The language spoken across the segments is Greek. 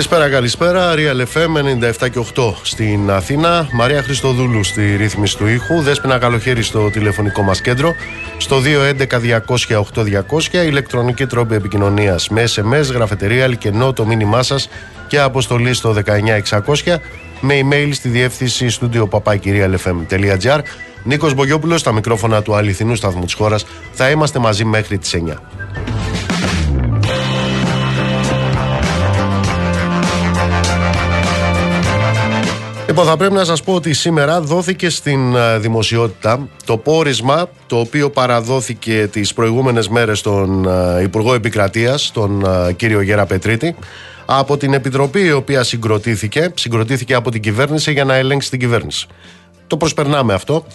Καλησπέρα, καλησπέρα. Real FM 97 και 8 στην Αθήνα. Μαρία Χριστοδούλου στη ρύθμιση του ήχου. Δέσποινα καλοχέρι στο τηλεφωνικό μας κέντρο. Στο 211-200-8200. Ηλεκτρονική τρόπη επικοινωνίας με SMS, γραφετερία, αλκενό το μήνυμά σας και αποστολή στο 19600 με email στη διεύθυνση στούντιο παπάκυριαλfm.gr. Νίκος Μπογιόπουλος στα μικρόφωνα του αληθινού σταθμού της χώρας. Θα είμαστε μαζί μέχρι τις 9. Λοιπόν, θα πρέπει να σας πω ότι σήμερα δόθηκε στην ε, δημοσιότητα το πόρισμα το οποίο παραδόθηκε τις προηγούμενες μέρες στον ε, Υπουργό Επικρατείας, τον ε, κύριο Γέρα Πετρίτη, από την Επιτροπή η οποία συγκροτήθηκε, συγκροτήθηκε από την κυβέρνηση για να ελέγξει την κυβέρνηση. Το προσπερνάμε αυτό.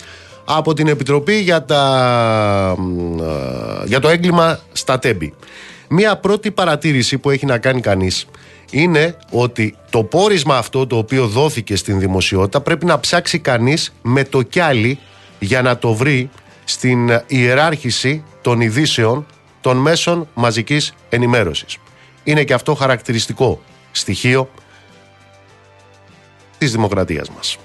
Από την Επιτροπή για, τα, για το έγκλημα στα τέμπη. Μία πρώτη παρατήρηση που έχει να κάνει κανείς είναι ότι το πόρισμα αυτό το οποίο δόθηκε στην δημοσιότητα πρέπει να ψάξει κανείς με το κιάλι για να το βρει στην ιεράρχηση των ειδήσεων των μέσων μαζικής ενημέρωσης. Είναι και αυτό χαρακτηριστικό στοιχείο της δημοκρατίας μας.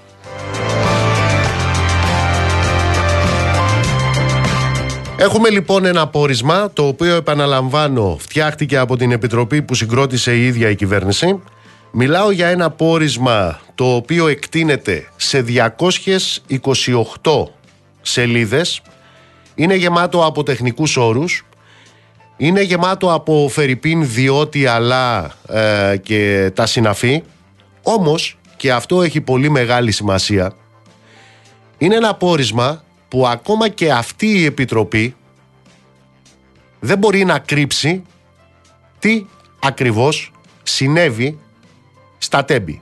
Έχουμε λοιπόν ένα πόρισμα το οποίο επαναλαμβάνω φτιάχτηκε από την Επιτροπή που συγκρότησε η ίδια η κυβέρνηση. Μιλάω για ένα πόρισμα το οποίο εκτείνεται σε 228 σελίδες. Είναι γεμάτο από τεχνικούς όρους. Είναι γεμάτο από φερρυπίν διότι αλλά ε, και τα συναφή. Όμως και αυτό έχει πολύ μεγάλη σημασία. Είναι ένα πόρισμα που ακόμα και αυτή η Επιτροπή δεν μπορεί να κρύψει τι ακριβώς συνέβη στα τέμπη.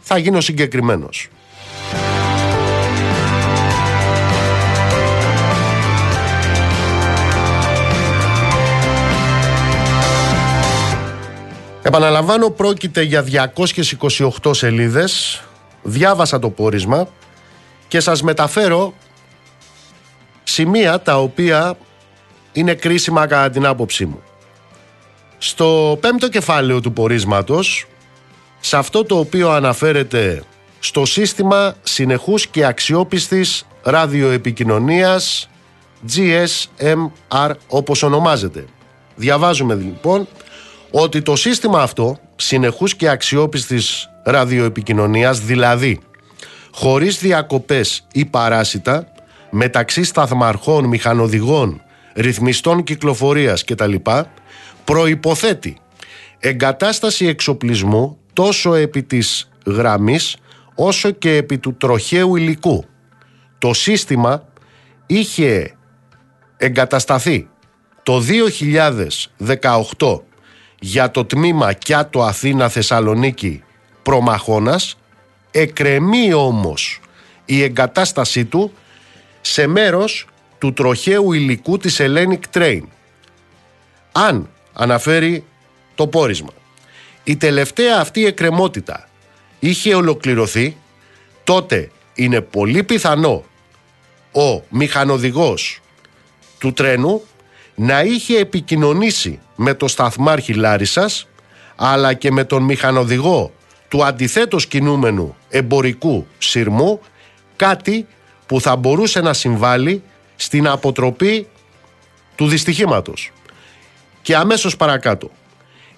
Θα γίνω συγκεκριμένος. Επαναλαμβάνω πρόκειται για 228 σελίδες Διάβασα το πόρισμα Και σας μεταφέρω σημεία τα οποία είναι κρίσιμα κατά την άποψή μου. Στο πέμπτο κεφάλαιο του πορίσματος, σε αυτό το οποίο αναφέρεται στο σύστημα συνεχούς και αξιόπιστης ραδιοεπικοινωνίας GSMR όπως ονομάζεται. Διαβάζουμε λοιπόν ότι το σύστημα αυτό συνεχούς και αξιόπιστης ραδιοεπικοινωνίας δηλαδή χωρίς διακοπές ή παράσιτα μεταξύ σταθμαρχών, μηχανοδηγών, ρυθμιστών κυκλοφορίας κτλ. προϋποθέτει εγκατάσταση εξοπλισμού τόσο επί της γραμμής όσο και επί του τροχαίου υλικού. Το σύστημα είχε εγκατασταθεί το 2018 για το τμήμα Κιάτο Αθήνα Θεσσαλονίκη Προμαχώνας εκρεμεί όμως η εγκατάστασή του σε μέρος του τροχαίου υλικού της Hellenic Train. Αν αναφέρει το πόρισμα. Η τελευταία αυτή εκκρεμότητα είχε ολοκληρωθεί, τότε είναι πολύ πιθανό ο μηχανοδηγός του τρένου να είχε επικοινωνήσει με το σταθμάρχη Λάρισας αλλά και με τον μηχανοδηγό του αντιθέτως κινούμενου εμπορικού σειρμού κάτι που θα μπορούσε να συμβάλλει στην αποτροπή του δυστυχήματος. Και αμέσως παρακάτω.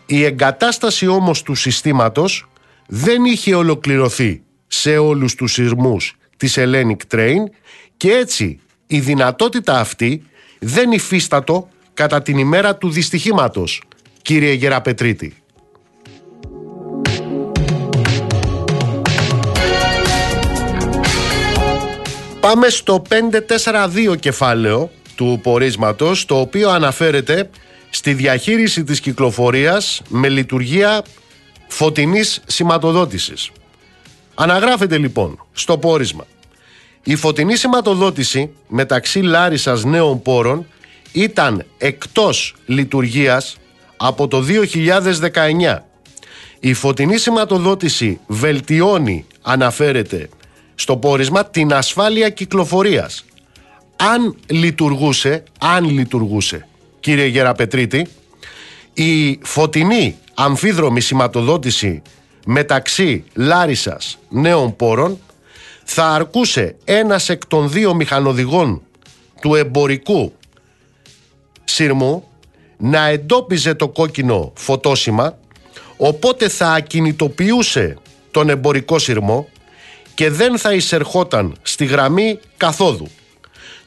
Η εγκατάσταση όμως του συστήματος δεν είχε ολοκληρωθεί σε όλους τους σειρμούς της Hellenic Train και έτσι η δυνατότητα αυτή δεν υφίστατο κατά την ημέρα του δυστυχήματος, κύριε Γεραπετρίτη. Πάμε στο 542 κεφάλαιο του πορίσματος, το οποίο αναφέρεται στη διαχείριση της κυκλοφορίας με λειτουργία φωτεινής σηματοδότησης. Αναγράφεται λοιπόν στο πόρισμα. Η φωτεινή σηματοδότηση μεταξύ Λάρισας νέων πόρων ήταν εκτός λειτουργίας από το 2019. Η φωτεινή σηματοδότηση βελτιώνει, αναφέρεται στο πόρισμα την ασφάλεια κυκλοφορίας. Αν λειτουργούσε, αν λειτουργούσε, κύριε Γεραπετρίτη, η φωτεινή αμφίδρομη σηματοδότηση μεταξύ Λάρισας νέων πόρων θα αρκούσε ένας εκ των δύο μηχανοδηγών του εμπορικού σύρμου να εντόπιζε το κόκκινο φωτόσημα οπότε θα ακινητοποιούσε τον εμπορικό σύρμο και δεν θα εισερχόταν στη γραμμή καθόδου.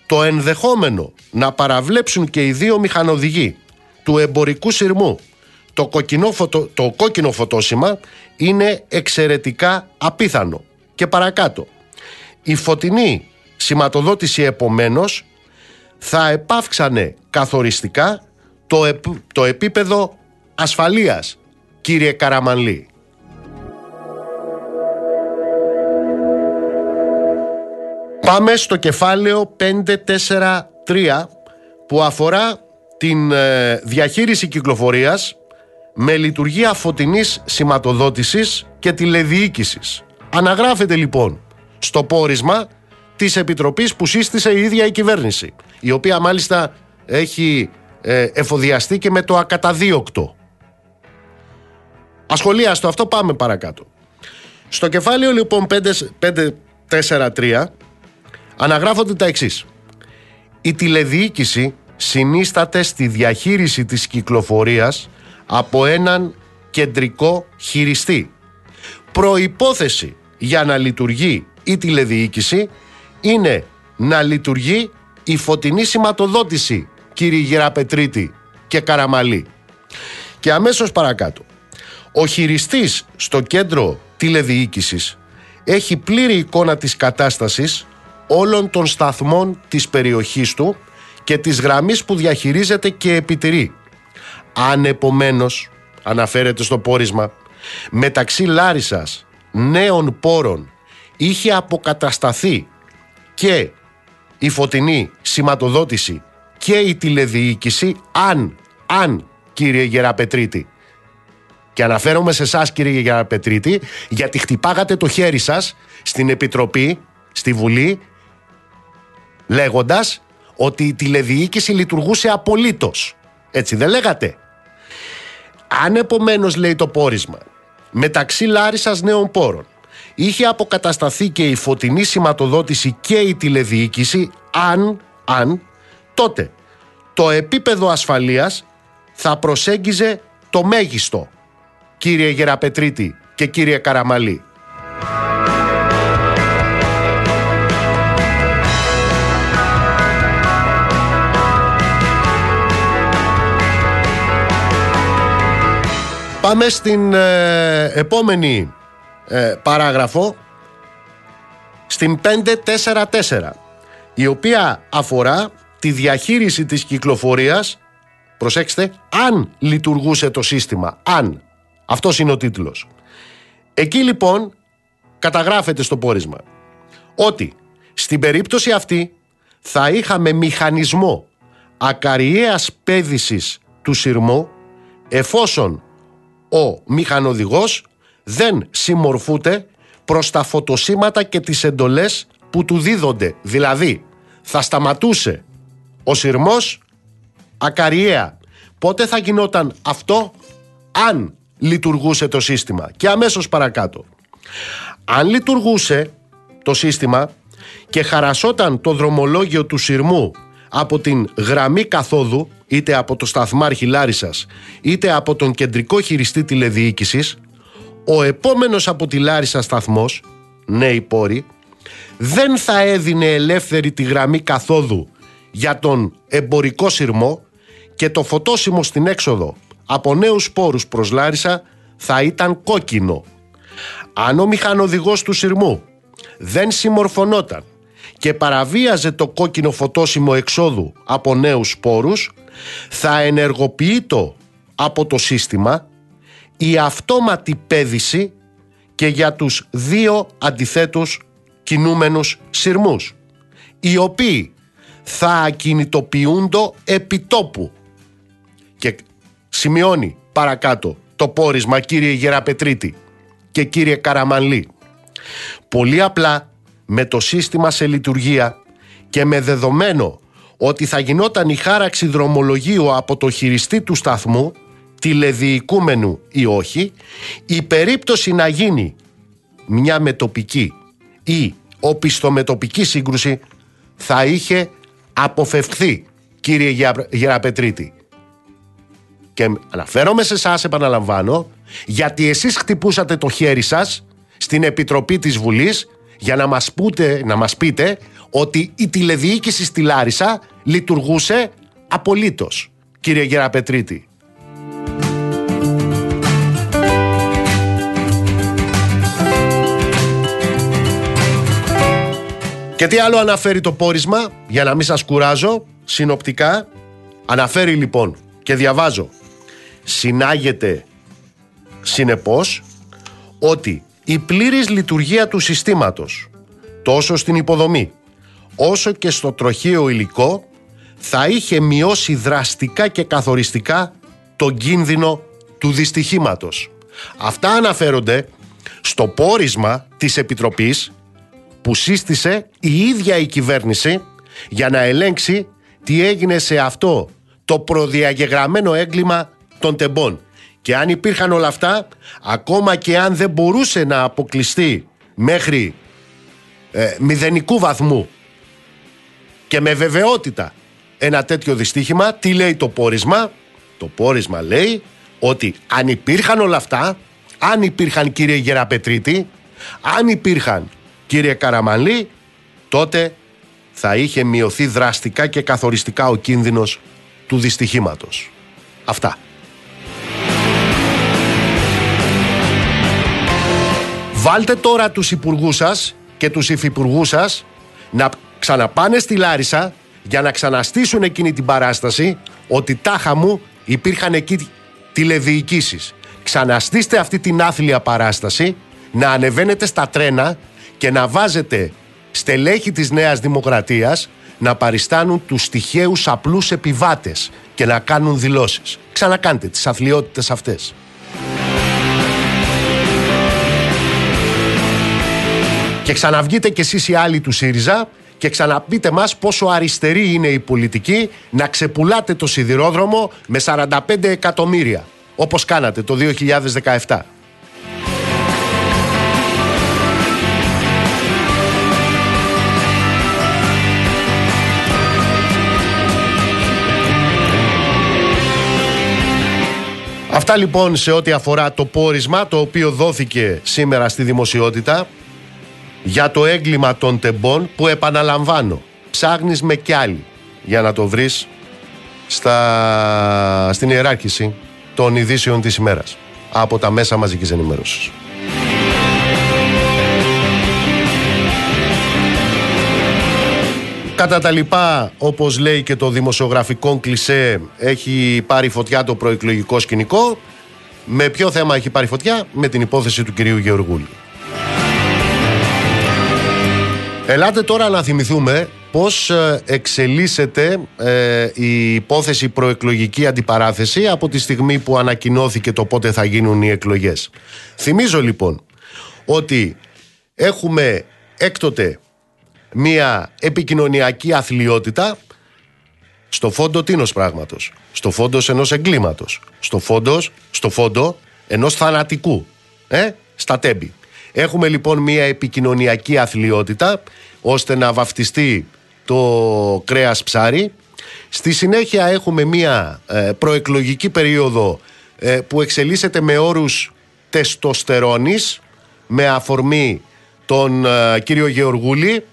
Το ενδεχόμενο να παραβλέψουν και οι δύο μηχανοδηγοί του εμπορικού σειρμού το κόκκινο, φωτο, το κόκκινο φωτόσημα είναι εξαιρετικά απίθανο. Και παρακάτω. Η φωτεινή σηματοδότηση επομένως θα επάυξανε καθοριστικά το, το επίπεδο ασφαλείας, κύριε Καραμανλή. Πάμε στο κεφάλαιο 543 που αφορά την ε, διαχείριση κυκλοφορίας με λειτουργία φωτεινής σηματοδότησης και τηλεδιοίκησης. Αναγράφεται λοιπόν στο πόρισμα της Επιτροπής που σύστησε η ίδια η κυβέρνηση, η οποία μάλιστα έχει ε, εφοδιαστεί και με το ακαταδίωκτο. Ασχολίαστο αυτό πάμε παρακάτω. Στο κεφάλαιο λοιπόν 543 αναγράφονται τα εξής. Η τηλεδιοίκηση συνίσταται στη διαχείριση της κυκλοφορίας από έναν κεντρικό χειριστή. Προϋπόθεση για να λειτουργεί η τηλεδιοίκηση είναι να λειτουργεί η φωτεινή σηματοδότηση κύριε Γεραπετρίτη και Καραμαλή. Και αμέσως παρακάτω. Ο χειριστής στο κέντρο τηλεδιοίκησης έχει πλήρη εικόνα της κατάστασης όλων των σταθμών της περιοχής του και της γραμμής που διαχειρίζεται και επιτηρεί. Αν επομένως, αναφέρεται στο πόρισμα, μεταξύ Λάρισας νέων πόρων είχε αποκατασταθεί και η φωτεινή σηματοδότηση και η τηλεδιοίκηση αν, αν κύριε Γεραπετρίτη και αναφέρομαι σε εσάς κύριε Γεραπετρίτη γιατί χτυπάγατε το χέρι σας στην Επιτροπή, στη Βουλή λέγοντας ότι η τηλεδιοίκηση λειτουργούσε απολύτως. Έτσι δεν λέγατε; Αν επομένως λέει το πόρισμα μεταξύ Λάρισας νέων πόρων είχε αποκατασταθεί και η φωτεινή σηματοδότηση και η τηλεδιοίκηση αν, αν τότε το επίπεδο ασφαλείας θα προσέγγιζε το μέγιστο κύριε Γεραπετρίτη και κύριε Καραμαλή. Πάμε στην ε, επόμενη ε, παράγραφο. Στην 544 η οποία αφορά τη διαχείριση της κυκλοφορίας. Προσέξτε αν λειτουργούσε το σύστημα αν. Αυτός είναι ο τίτλος. Εκεί λοιπόν καταγράφεται στο πόρισμα ότι στην περίπτωση αυτή θα είχαμε μηχανισμό ακαριέας πέδησης του σειρμού εφόσον ο μηχανοδηγός δεν συμμορφούται προς τα φωτοσύματα και τις εντολές που του δίδονται. Δηλαδή, θα σταματούσε ο σειρμός ακαριέα. Πότε θα γινόταν αυτό; Αν λειτουργούσε το σύστημα. Και αμέσως παρακάτω. Αν λειτουργούσε το σύστημα και χαρασόταν το δρομολόγιο του σειρμού από την γραμμή καθόδου, είτε από το σταθμάρχη Λάρισας, είτε από τον κεντρικό χειριστή τηλεδιοίκησης, ο επόμενος από τη Λάρισα σταθμός, νέοι πόροι, δεν θα έδινε ελεύθερη τη γραμμή καθόδου για τον εμπορικό σειρμό και το φωτόσιμο στην έξοδο από νέους πόρους προς Λάρισα θα ήταν κόκκινο. Αν ο μηχανοδηγός του σειρμού δεν συμμορφωνόταν και παραβίαζε το κόκκινο φωτόσιμο εξόδου από νέους σπόρους θα ενεργοποιεί το από το σύστημα η αυτόματη πέδηση και για τους δύο αντιθέτους κινούμενους σειρμούς οι οποίοι θα ακινητοποιούνται επιτόπου και σημειώνει παρακάτω το πόρισμα κύριε Γεραπετρίτη και κύριε Καραμανλή πολύ απλά με το σύστημα σε λειτουργία και με δεδομένο ότι θα γινόταν η χάραξη δρομολογίου από το χειριστή του σταθμού, τηλεδιοικούμενου ή όχι, η περίπτωση να γίνει μια μετοπική ή οπισθομετοπική σύγκρουση θα είχε αποφευχθεί, κύριε Γεραπετρίτη. Και αναφέρομαι σε εσάς, επαναλαμβάνω, γιατί εσείς χτυπούσατε το χέρι σας στην Επιτροπή της Βουλής για να μας, πούτε, να μας πείτε ότι η τηλεδιοίκηση στη Λάρισα λειτουργούσε απολύτως, κύριε Γεραπετρίτη. Και τι άλλο αναφέρει το πόρισμα, για να μην σας κουράζω, συνοπτικά, αναφέρει λοιπόν και διαβάζω, συνάγεται συνεπώς ότι η πλήρης λειτουργία του συστήματος, τόσο στην υποδομή, όσο και στο τροχείο υλικό, θα είχε μειώσει δραστικά και καθοριστικά τον κίνδυνο του δυστυχήματος. Αυτά αναφέρονται στο πόρισμα της Επιτροπής που σύστησε η ίδια η κυβέρνηση για να ελέγξει τι έγινε σε αυτό το προδιαγεγραμμένο έγκλημα των τεμπών. Και αν υπήρχαν όλα αυτά, ακόμα και αν δεν μπορούσε να αποκλειστεί μέχρι ε, μηδενικού βαθμού και με βεβαιότητα ένα τέτοιο δυστύχημα, τι λέει το πόρισμα; Το πόρισμα λέει ότι αν υπήρχαν όλα αυτά, αν υπήρχαν κύριε Γεραπετρίτη, αν υπήρχαν κύριε Καραμαλή, τότε θα είχε μειωθεί δραστικά και καθοριστικά ο κίνδυνος του δυστυχήματος. Αυτά. Βάλτε τώρα τους υπουργούς σας και τους υφυπουργούς σας να ξαναπάνε στη Λάρισα για να ξαναστήσουν εκείνη την παράσταση ότι τάχα μου υπήρχαν εκεί τηλεδιοικήσεις. Ξαναστήστε αυτή την άθλια παράσταση, να ανεβαίνετε στα τρένα και να βάζετε στελέχη της Νέας Δημοκρατίας να παριστάνουν τους τυχαίους απλούς επιβάτες και να κάνουν δηλώσεις. Ξανακάντε τις αθλειότητες αυτές. Και ξαναβγείτε κι εσείς οι άλλοι του ΣΥΡΙΖΑ και ξαναπείτε μας πόσο αριστερή είναι η πολιτική να ξεπουλάτε το σιδηρόδρομο με 45 εκατομμύρια όπως κάνατε το 2017. Αυτά λοιπόν σε ό,τι αφορά το πόρισμα το οποίο δόθηκε σήμερα στη δημοσιότητα για το έγκλημα των τεμπών που επαναλαμβάνω ψάχνεις με κι άλλοι για να το βρεις στα... στην ιεράρχηση των ειδήσεων της ημέρας από τα μέσα μαζικής ενημέρωσης. Κατά τα λοιπά, όπως λέει και το δημοσιογραφικό κλισέ, έχει πάρει φωτιά το προεκλογικό σκηνικό. Με ποιο θέμα έχει πάρει φωτιά; Με την υπόθεση του κυρίου Γεωργούλη. Ελάτε τώρα να θυμηθούμε πώς ε, εξελίσσεται ε, η υπόθεση προεκλογική αντιπαράθεση από τη στιγμή που ανακοινώθηκε το πότε θα γίνουν οι εκλογές. Θυμίζω λοιπόν ότι έχουμε έκτοτε μία επικοινωνιακή αθλειότητα στο φόντο τίνος πράγματος, στο φόντο ενός εγκλήματος, στο φόντος, στο φόντο ενός θανατικού, ε, στα τέμπη. Έχουμε λοιπόν μία επικοινωνιακή αθλειότητα ώστε να βαφτιστεί το κρέας ψάρι. Στη συνέχεια έχουμε μία ε, προεκλογική περίοδο ε, που εξελίσσεται με όρους τεστοστερόνης με αφορμή τον ε, κύριο Γεωργούλη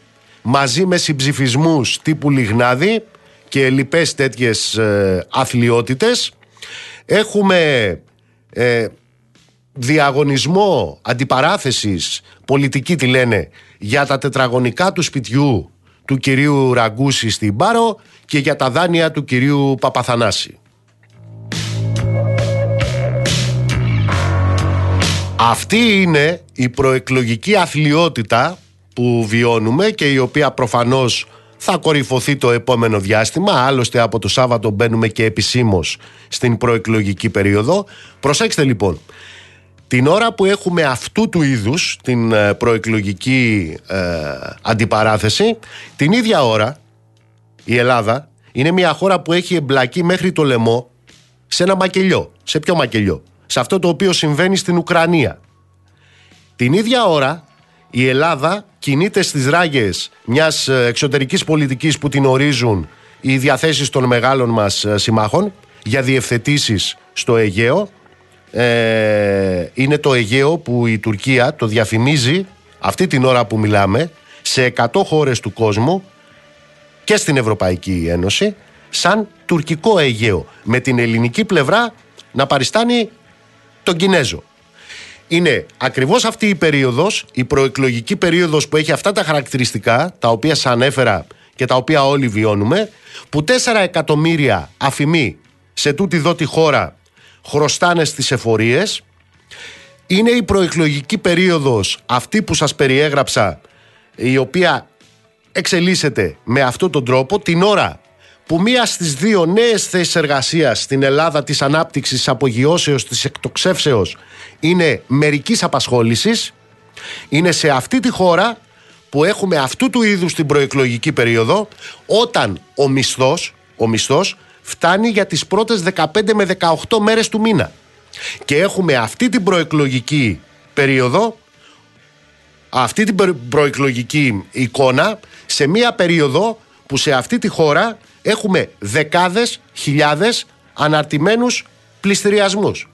μαζί με συμψηφισμούς τύπου Λιγνάδη και λοιπές τέτοιες ε, αθλειότητες. Έχουμε ε, διαγωνισμό αντιπαράθεσης πολιτική τη λένε για τα τετραγωνικά του σπιτιού του κυρίου Ραγκούση στην Πάρο και για τα δάνεια του κυρίου Παπαθανάση. Αυτή είναι η προεκλογική αθλειότητα που βιώνουμε και η οποία προφανώς θα κορυφωθεί το επόμενο διάστημα. Άλλωστε από το Σάββατο μπαίνουμε και επισήμως στην προεκλογική περίοδο. Προσέξτε λοιπόν, την ώρα που έχουμε αυτού του είδους την ε, προεκλογική ε, αντιπαράθεση, την ίδια ώρα η Ελλάδα είναι μια χώρα που έχει εμπλακεί μέχρι το λαιμό σε ένα μακελιό. Σε ποιο μακελιό; Σε αυτό το οποίο συμβαίνει στην Ουκρανία. Την ίδια ώρα η Ελλάδα κινείται στις ράγες μιας ε, εξωτερικής πολιτικής που την ορίζουν οι διαθέσεις των μεγάλων μας ε, συμμάχων για διευθετήσεις στο Αιγαίο. Ε, είναι το Αιγαίο που η Τουρκία το διαφημίζει αυτή την ώρα που μιλάμε σε 100 χώρες του κόσμου και στην Ευρωπαϊκή Ένωση σαν τουρκικό Αιγαίο με την ελληνική πλευρά να παριστάνει τον Κινέζο. Είναι ακριβώς αυτή η περίοδος, η προεκλογική περίοδος που έχει αυτά τα χαρακτηριστικά τα οποία σας ανέφερα και τα οποία όλοι βιώνουμε που 4 εκατομμύρια αφημοί σε τούτη εδώ τη χώρα χρωστάνε στις εφορίες. Είναι η προεκλογική περίοδος αυτή που σας περιέγραψα η οποία εξελίσσεται με αυτόν τον τρόπο την ώρα που μία στις δύο νέες θέσεις εργασίας στην Ελλάδα της ανάπτυξης, απογειώσεως, της εκτοξεύσεως είναι μερικής απασχόλησης είναι σε αυτή τη χώρα που έχουμε αυτού του είδους την προεκλογική περίοδο όταν ο μισθός, ο μισθός φτάνει για τις πρώτες 15 με 18 μέρες του μήνα. Και έχουμε αυτή την προεκλογική περίοδο, αυτή την προεκλογική εικόνα σε μία περίοδο που σε αυτή τη χώρα έχουμε δεκάδες χιλιάδες αναρτημένους πληστηριασμούς.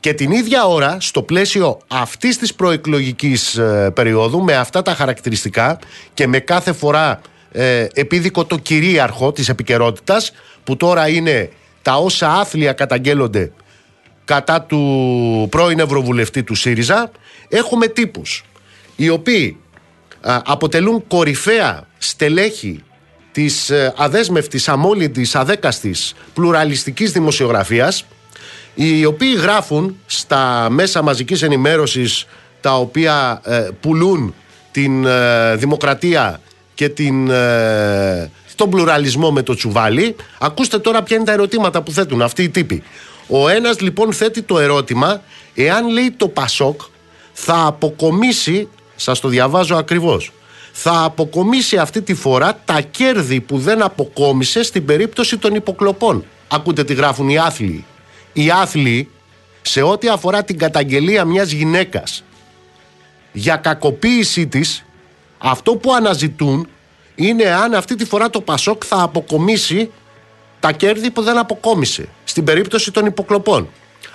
Και την ίδια ώρα, στο πλαίσιο αυτής της προεκλογικής ε, περίοδου, με αυτά τα χαρακτηριστικά και με κάθε φορά ε, επίδικο το κυρίαρχο της επικαιρότητας, που τώρα είναι τα όσα άθλια καταγγέλλονται κατά του πρώην Ευρωβουλευτή του ΣΥΡΙΖΑ, έχουμε τύπους οι οποίοι αποτελούν κορυφαία στελέχη της ε, αδέσμευτης, αμόλυντης, αδέκαστης, πλουραλιστικής δημοσιογραφίας οι οποίοι γράφουν στα μέσα μαζικής ενημέρωσης τα οποία ε, πουλούν την ε, δημοκρατία και την, ε, τον πλουραλισμό με το τσουβάλι. Ακούστε τώρα ποια είναι τα ερωτήματα που θέτουν αυτοί οι τύποι. Ο ένας λοιπόν θέτει το ερώτημα εάν λέει το Πασόκ θα αποκομίσει, σας το διαβάζω ακριβώς, θα αποκομίσει αυτή τη φορά τα κέρδη που δεν αποκόμισε στην περίπτωση των υποκλοπών. Ακούτε τι γράφουν οι άθλοι οι άθλοι σε ό,τι αφορά την καταγγελία μιας γυναίκας για κακοποίησή της αυτό που αναζητούν είναι αν αυτή τη φορά το Πασόκ θα αποκομίσει τα κέρδη που δεν αποκόμισε στην περίπτωση των υποκλοπών.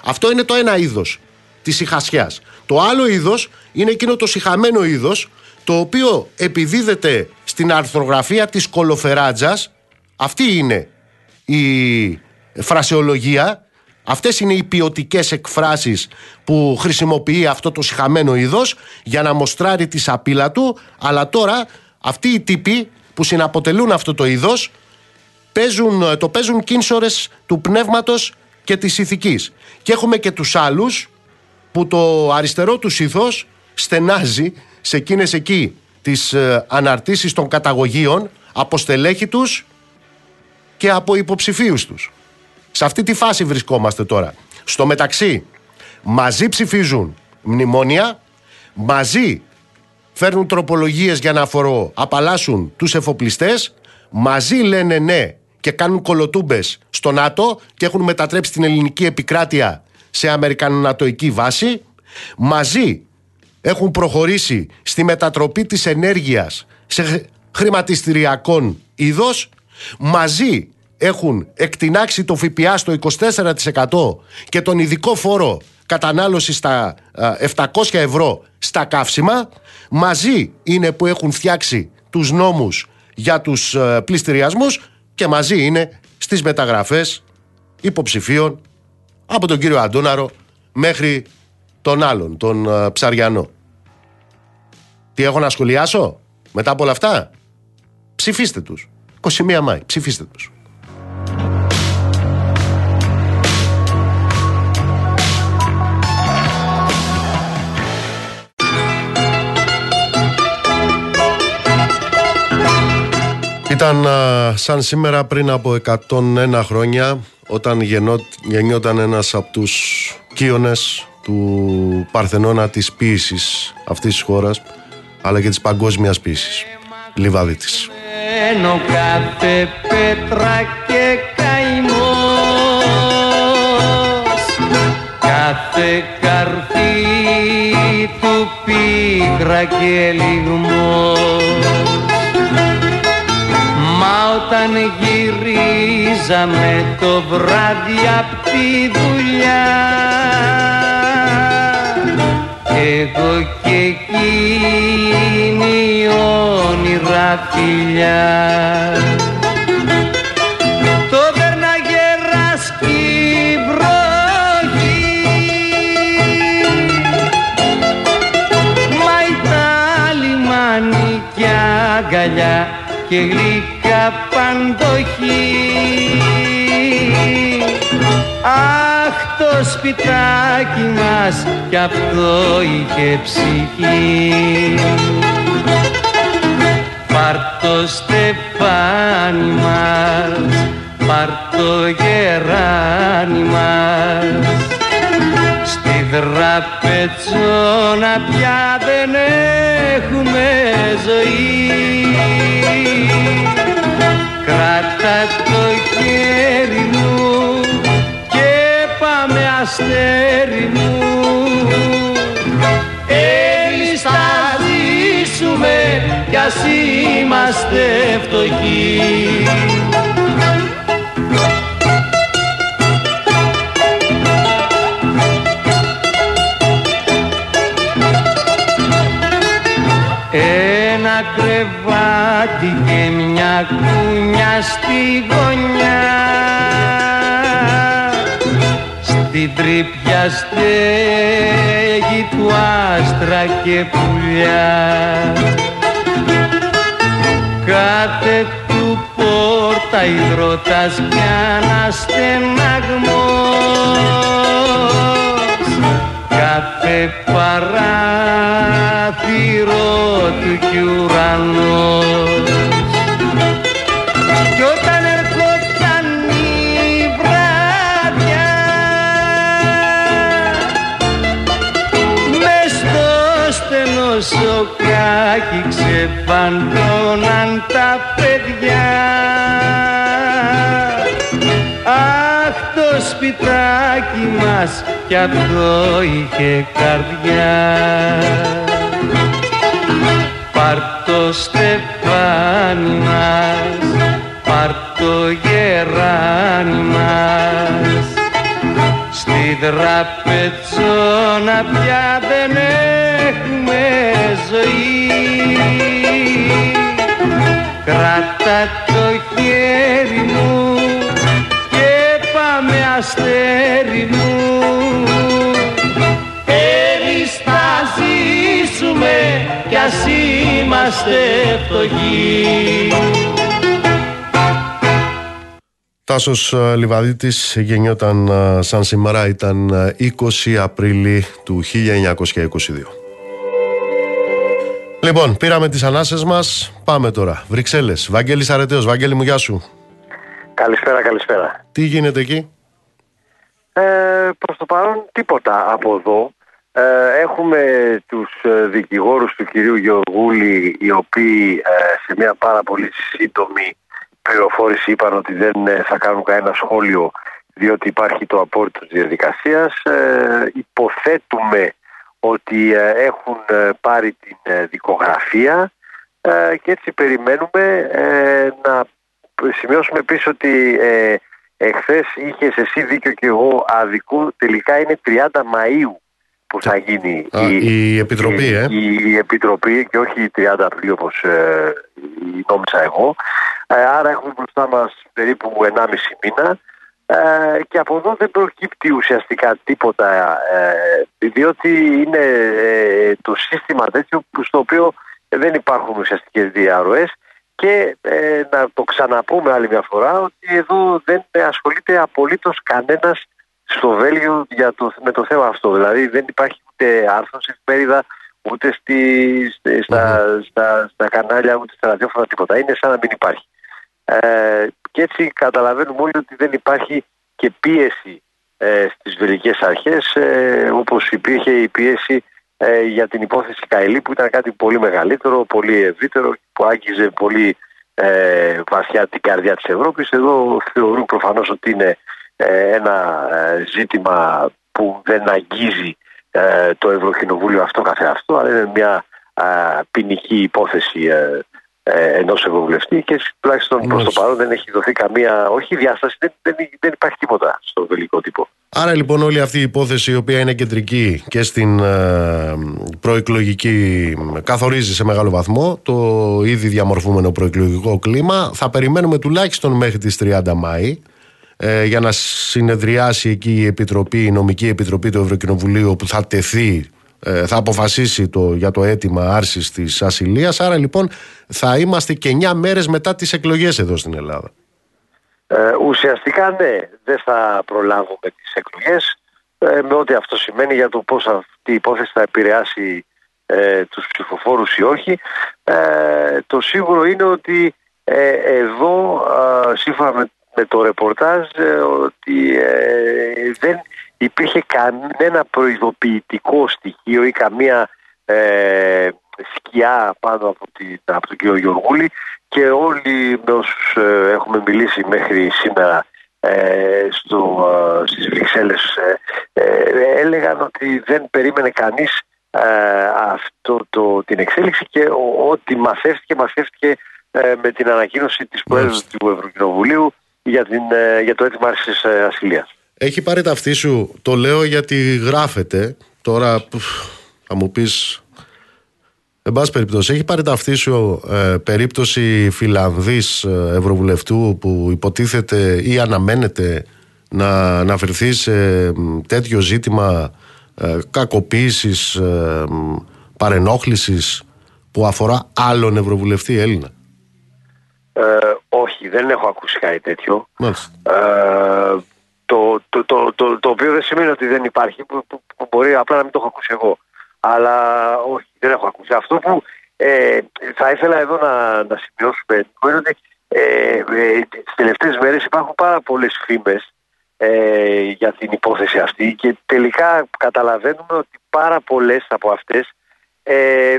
Αυτό είναι το ένα είδος της ηχασιάς. Το άλλο είδος είναι εκείνο το συχαμένο είδος το οποίο επιδίδεται στην αρθρογραφία της κολοφεράτζας αυτή είναι η φρασεολογία Αυτές είναι οι ποιοτικές εκφράσεις που χρησιμοποιεί αυτό το συχαμένο είδος για να μοστράρει τη σαπίλα του αλλά τώρα αυτοί οι τύποι που συναποτελούν αυτό το είδος παίζουν, το παίζουν κίνσορες του πνεύματος και της ηθικής. Και έχουμε και τους άλλους που το αριστερό τους ήθος στενάζει σε εκείνες εκεί τις ε, αναρτήσεις των καταγωγείων από στελέχη τους και από υποψηφίους τους. Σε αυτή τη φάση βρισκόμαστε τώρα. Στο μεταξύ, μαζί ψηφίζουν μνημόνια, μαζί φέρνουν τροπολογίες για να αφορώ, απαλλάσσουν τους εφοπλιστές, μαζί λένε ναι και κάνουν κολοτούμπες στο ΝΑΤΟ και έχουν μετατρέψει την ελληνική επικράτεια σε αμερικανονατοική βάση, μαζί έχουν προχωρήσει στη μετατροπή της ενέργειας σε χρηματιστηριακών είδος, μαζί έχουν εκτινάξει το ΦΠΑ στο 24% και τον ειδικό φόρο κατανάλωση στα 700 ευρώ στα καύσιμα μαζί είναι που έχουν φτιάξει τους νόμους για τους πληστηριασμούς και μαζί είναι στις μεταγραφές υποψηφίων από τον κύριο Αντώναρο μέχρι τον άλλον, τον Ψαριανό. Τι έχω να σχολιάσω μετά από όλα αυτά; Ψηφίστε τους. 21 Μάη. Ψηφίστε τους. Ήταν σαν σήμερα πριν από 101 χρόνια όταν γεννιόταν ένας από τους κύονες του Παρθενώνα της ποίησης αυτής της χώρας αλλά και της παγκόσμιας ποίησης Λιβαδίτης. Κάθε πέτρα και καημός κάθε καρφί του πίκρα και λιγμός. Μα όταν γυρίζαμε το βράδυ απ' τη δουλειά. Εγώ και εκείνη όνειρα φιλιά. Αγκαλιά και γλυκά παντοχή Αχ το σπιτάκι μας κι αυτό είχε ψυχή. Πάρ' το στεφάνι μας, πάρ' το γεράνι μας. Στη δραπετσόνα πια δεν έχουμε ζωή Κράτα το χέρι μου και πάμε αστέρι μου. Εμείς θα ζήσουμε κι ας είμαστε φτωχοί κούνια στη γωνιά. Στην τρύπια στέγη του άστρα και πουλιά. Κάθε του πόρτα υδρότας κι αναστεναγμός. Κάθε παράθυρο του κι ουρανός σοκάκι ξεφαντώναν τα παιδιά. Αχ το σπιτάκι μας κι αυτό είχε καρδιά. Πάρ' το στεφάνι μας, πάρ' το γεράνι μας. Στη δραπετσόνα πια δεν Κράτα το χέρι μου και πάμε αστέρι μου ας είμαστε φτωχοί. Τάσος ε, Λιβαδίτης γεννιόταν ε, σαν σήμερα ήταν 20 ε, Απρίλη του 1922. Λοιπόν, πήραμε τις ανάσες μας, πάμε τώρα. Βρυξέλλες, Βαγγέλης Αρετέος, Βαγγέλη μου γεια σου. Καλησπέρα, καλησπέρα. Τι γίνεται εκεί; Ε, προς το παρόν τίποτα από εδώ. Ε, έχουμε τους ε, δικηγόρους του κυρίου Γεωργούλη οι οποίοι ε, σε μια πάρα πολύ σύντομη πληροφόρηση είπαν ότι δεν θα κάνουν κανένα σχόλιο διότι υπάρχει το απόρριτο της διαδικασίας. Υποθέτουμε ότι έχουν πάρει την δικογραφία και έτσι περιμένουμε να σημειώσουμε επίσης ότι εχθές είχες εσύ δίκιο και εγώ αδικό τελικά είναι 30 Μαΐου που θα γίνει η, η, Επιτροπή, η, ε; η, Επιτροπή και όχι η 30 Απριλίου όπως ε, νόμιζα εγώ. Ε, άρα έχουμε μπροστά μας περίπου 1,5 μήνα. Ε, και από εδώ δεν προκύπτει ουσιαστικά τίποτα ε, διότι είναι ε, το σύστημα τέτοιο στο οποίο δεν υπάρχουν ουσιαστικές διαρροές και να το ξαναπούμε άλλη μια φορά ότι εδώ δεν ασχολείται απολύτως κανένας στο Βέλγιο για το, με το θέμα αυτό. Δηλαδή δεν υπάρχει ούτε άρθρος στην εφημερίδα, ούτε στη, στα, στα, στα, κανάλια, ούτε στα ραδιόφωνα, τίποτα. Είναι σαν να μην υπάρχει. Ε, και έτσι καταλαβαίνουμε όλοι ότι δεν υπάρχει και πίεση ε, στις βελγικές αρχές ε, όπως υπήρχε η πίεση ε, για την υπόθεση Καηλή που ήταν κάτι πολύ μεγαλύτερο, πολύ ευρύτερο που άγγιζε πολύ ε, βαθιά την καρδιά της Ευρώπης. Εδώ θεωρούν προφανώς ότι είναι ε, ένα ε, ζήτημα που δεν αγγίζει ε, το Ευρωκοινοβούλιο αυτό καθεαυτό, αλλά είναι μια α, ποινική υπόθεση ε, ε, ενός ευρωβουλευτή και τουλάχιστον προς το παρόν δεν έχει δοθεί καμία, όχι διάσταση, δεν, δεν, δεν υπάρχει τίποτα στο βελικό τύπο. Άρα λοιπόν όλη αυτή η υπόθεση η οποία είναι κεντρική και στην ε, προεκλογική καθορίζει σε μεγάλο βαθμό το ήδη διαμορφούμενο προεκλογικό κλίμα. Θα περιμένουμε τουλάχιστον μέχρι τις 30 Μάη ε, για να συνεδριάσει εκεί η Επιτροπή, η νομική επιτροπή του Ευρωκοινοβουλίου που θα τεθεί ε, θα αποφασίσει το, για το αίτημα άρσης της ασυλίας. Άρα λοιπόν θα είμαστε και 9 μέρες μετά τις εκλογές εδώ στην Ελλάδα. Ε, ουσιαστικά ναι. Δεν θα προλάβουμε τις εκλογές. Ε, με ό,τι αυτό σημαίνει για το πώς αυτή η υπόθεση θα επηρεάσει ε, τους ψηφοφόρους ή όχι. Ε, το σίγουρο είναι ότι εδώ σύμφωνα με, με το ρεπορτάζ ότι δεν υπήρχε κανένα προειδοποιητικό στοιχείο ή καμία ε, σκιά πάνω από, την, από τον κύριο Γιωργούλη και όλοι με όσους ε, έχουμε μιλήσει μέχρι σήμερα ε, στο, ε, στις Βρυξέλλες έλεγαν ότι δεν περίμενε κανείς αυτό το, την εξέλιξη και ό,τι μαθεύτηκε, μαθεύτηκε με την ανακοίνωση της Προέδρου του Ευρωκοινοβουλίου για, την, για το έτοιμο άρσης ασυλίας. Έχει πάρει ταυτή σου, το λέω γιατί γράφεται. Τώρα θα μου πεις. Εν πάση περιπτώσει, έχει πάρει ταυτή σου ε, περίπτωση Φιλανδής ε, Ευρωβουλευτού που υποτίθεται ή αναμένεται να αναφερθεί σε τέτοιο ζήτημα ε, κακοποίησης, ε, παρενόχλησης που αφορά άλλον Ευρωβουλευτή Έλληνα; Ε, όχι, δεν έχω ακούσει κάτι τέτοιο. Μάλιστα. Ε, το, το, το, το, το οποίο δεν σημαίνει ότι δεν υπάρχει, που, που, που, μπορεί απλά να μην το έχω ακούσει εγώ. Αλλά όχι, δεν έχω ακούσει. Αυτό που ε, θα ήθελα εδώ να, να σημειώσουμε είναι ότι ε, ε, τις τελευταίες μέρες υπάρχουν πάρα πολλές φήμες ε, για την υπόθεση αυτή και τελικά καταλαβαίνουμε ότι πάρα πολλές από αυτές ε,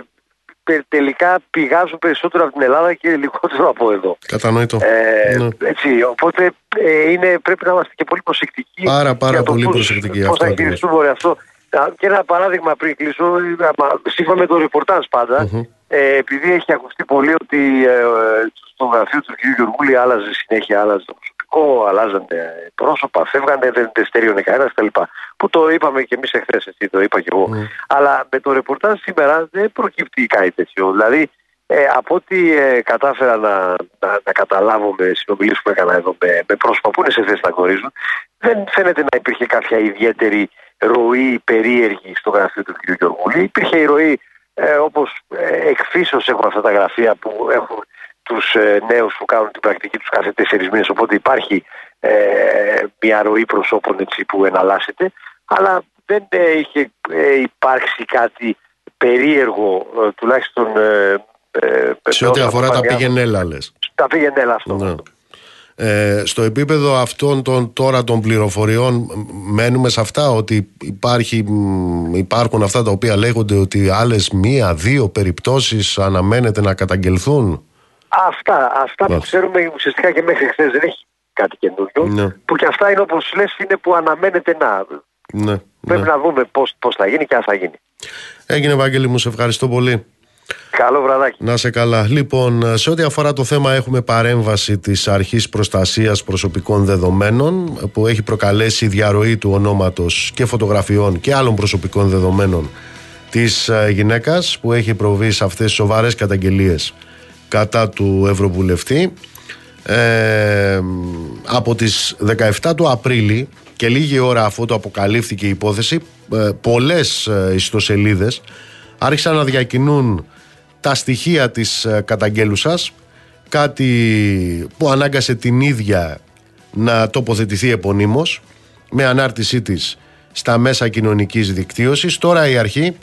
τελικά πηγάζουν περισσότερο από την Ελλάδα και λιγότερο από εδώ. Κατανοητό. Ε, ναι. έτσι, οπότε ε, είναι, πρέπει να είμαστε και πολύ προσεκτικοί. Πάρα, πάρα πολύ πώς, προσεκτικοί. Πώς θα χειριστούμε αυτό. Και ένα παράδειγμα πριν κλείσω, σύμφωνα με το ρεπορτάζ πάντα, mm-hmm. ε, επειδή έχει ακουστεί πολύ ότι ε, στο γραφείο του κ. Γιωργούλη άλλαζε συνέχεια, άλλαζε το προσωπικό, αλλάζανε πρόσωπα, φεύγανε, δεν, δεν στερείωνε κανένας κτλ. Που το είπαμε και εμείς εχθές, έτσι το είπα και εγώ. Mm. Αλλά με το ρεπορτάζ σήμερα δεν προκύπτει κάτι τέτοιο. Δηλαδή, ε, από ό,τι ε, κατάφερα να, να, να καταλάβω με συνομιλίες που έκανα εδώ με, με πρόσωπα που είναι σε θέση να γνωρίζουν, δεν φαίνεται να υπήρχε κάποια ιδιαίτερη ροή περίεργη στο γραφείο του κ. Γιωργούλη. Υπήρχε η ροή ε, όπως ε, εκφίσως έχουν αυτά τα γραφεία που έχουν τους ε, νέους που κάνουν την πρακτική τους κάθε τέσσερις μήνες. Οπότε υπάρχει ε, μια ροή προσώπων έτσι, που εναλλάσσεται. Αλλά δεν ε, είχε ε, υπάρξει κάτι περίεργο τουλάχιστον σε ό,τι αφορά τα πήγαινέλα λες. Τα πήγαινέλα αυτό. Ναι. Ε, στο επίπεδο αυτών των τώρα των πληροφοριών μένουμε σε αυτά ότι υπάρχει, υπάρχουν αυτά τα οποία λέγονται ότι άλλες μία, δύο περιπτώσεις αναμένεται να καταγγελθούν; Αυτά, αυτά που ξέρουμε ουσιαστικά και μέχρι χθες δεν έχει κάτι καινούριο. Ναι. Που και αυτά είναι όπως λες, είναι που αναμένεται να. Ναι, Πρέπει ναι. να δούμε πώς πώς θα γίνει και αν θα γίνει. Έγινε, Βάγγελη, μου σε ευχαριστώ πολύ. Καλό βραδάκι. Να σε καλά. Λοιπόν, σε ό,τι αφορά το θέμα, έχουμε παρέμβαση της Αρχής Προστασίας Προσωπικών Δεδομένων που έχει προκαλέσει διαρροή του ονόματος και φωτογραφιών και άλλων προσωπικών δεδομένων της ε, γυναίκας που έχει προβεί σε αυτές τις σοβαρές καταγγελίες κατά του Ευρωβουλευτή ε, από τις 17 του Απρίλη και λίγη ώρα αφού το αποκαλύφθηκε η υπόθεση ε, πολλές ε, ιστοσελίδες άρχισαν να διακινούν τα στοιχεία της ε, καταγγέλουσας κάτι που ανάγκασε την ίδια να τοποθετηθεί επωνύμως με ανάρτησή της στα μέσα κοινωνικής δικτύωσης. Τώρα η αρχή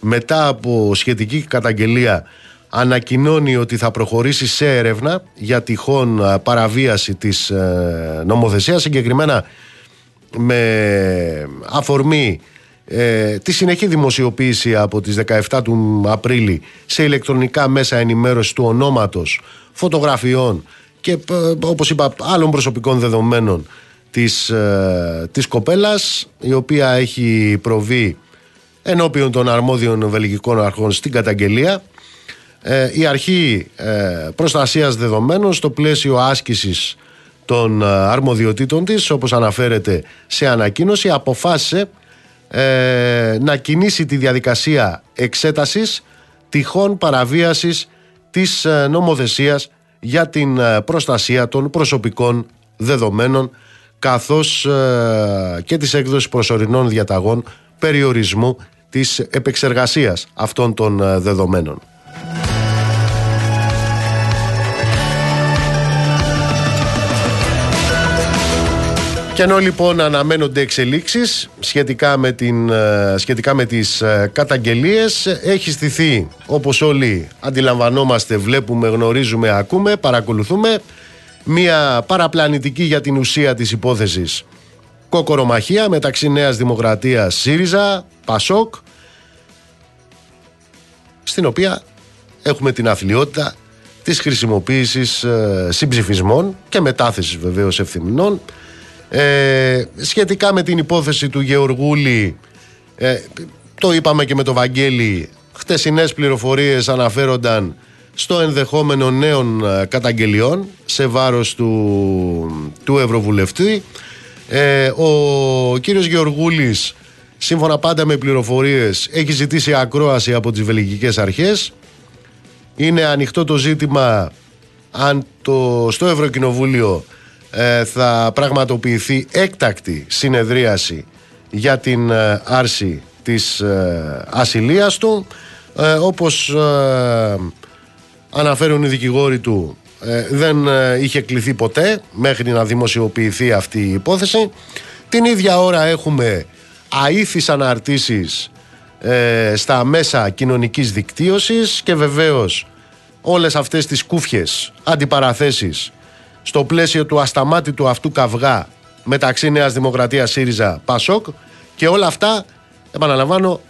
μετά από σχετική καταγγελία ανακοινώνει ότι θα προχωρήσει σε έρευνα για τυχόν παραβίαση της ε, νομοθεσίας συγκεκριμένα με αφορμή ε, τη συνεχή δημοσιοποίηση από τις 17 του Απρίλη σε ηλεκτρονικά μέσα ενημέρωσης του ονόματος, φωτογραφιών και ε, όπως είπα άλλων προσωπικών δεδομένων της, ε, της κοπέλας η οποία έχει προβεί ενώπιον των αρμόδιων βελγικών αρχών στην καταγγελία. ε, η αρχή ε, προστασίας δεδομένων στο πλαίσιο άσκησης των ε, αρμοδιοτήτων της όπως αναφέρεται σε ανακοίνωση αποφάσισε ε, να κινήσει τη διαδικασία εξέτασης τυχόν παραβίασης της ε, νομοθεσίας για την προστασία των προσωπικών δεδομένων καθώς και της έκδοσης προσωρινών διαταγών περιορισμού της επεξεργασίας αυτών των δεδομένων. Και ενώ λοιπόν αναμένονται εξελίξεις σχετικά με, την, ε, σχετικά με τις ε, καταγγελίες. Έχει στηθεί όπως όλοι αντιλαμβανόμαστε, βλέπουμε, γνωρίζουμε, ακούμε, παρακολουθούμε μια παραπλανητική για την ουσία της υπόθεσης. Κοκορομαχία μεταξύ Νέας Δημοκρατίας ΣΥΡΙΖΑ, ΠΑΣΟΚ στην οποία έχουμε την αθλειότητα της χρησιμοποίησης ε, συμψηφισμών και μετάθεσης βεβαίως ευθυμνών ε, σχετικά με την υπόθεση του Γεωργούλη, ε, το είπαμε και με το Βαγγέλη, χτεσινές πληροφορίες αναφέρονταν στο ενδεχόμενο νέων ε, καταγγελιών σε βάρος του, του Ευρωβουλευτή. Ε, ο κύριος Γεωργούλης, σύμφωνα πάντα με πληροφορίες, έχει ζητήσει ακρόαση από τις βελγικές αρχές. Είναι ανοιχτό το ζήτημα αν το, στο Ευρωκοινοβούλιο ε, θα πραγματοποιηθεί έκτακτη συνεδρίαση για την ε, άρση της ε, ασυλίας του. Όπως αναφέρουν οι δικηγόροι του δεν είχε κληθεί ποτέ μέχρι να δημοσιοποιηθεί αυτή η υπόθεση. Την ίδια ώρα έχουμε αήθεις αναρτήσεις στα μέσα κοινωνικής δικτύωσης και βεβαίως όλες αυτές τις κούφιες αντιπαραθέσεις στο πλαίσιο του ασταμάτητου αυτού καυγά μεταξύ Νέας Δημοκρατίας ΣΥΡΙΖΑ ΠΑΣΟΚ και όλα αυτά επαναλαμβάνω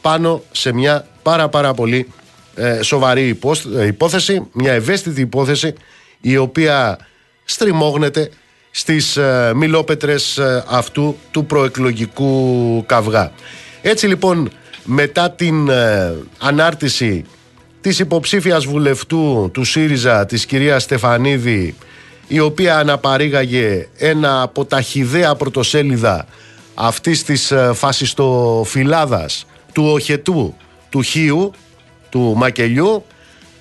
πάνω σε μια πάρα πάρα πολύ ε, σοβαρή ε, υπόθεση, μια ευαίσθητη υπόθεση η οποία στριμώγνεται στις ε, μιλόπετρες ε, αυτού του προεκλογικού καυγά. Έτσι λοιπόν μετά την ανάρτηση της υποψήφιας βουλευτού του ΣΥΡΙΖΑ της κυρίας Στεφανίδη η οποία αναπαρήγαγε ένα από τα χιδέα πρωτοσέλιδα αυτής της ε, φασιστοφυλάδας του οχετού του Χίου, του Μακελιού.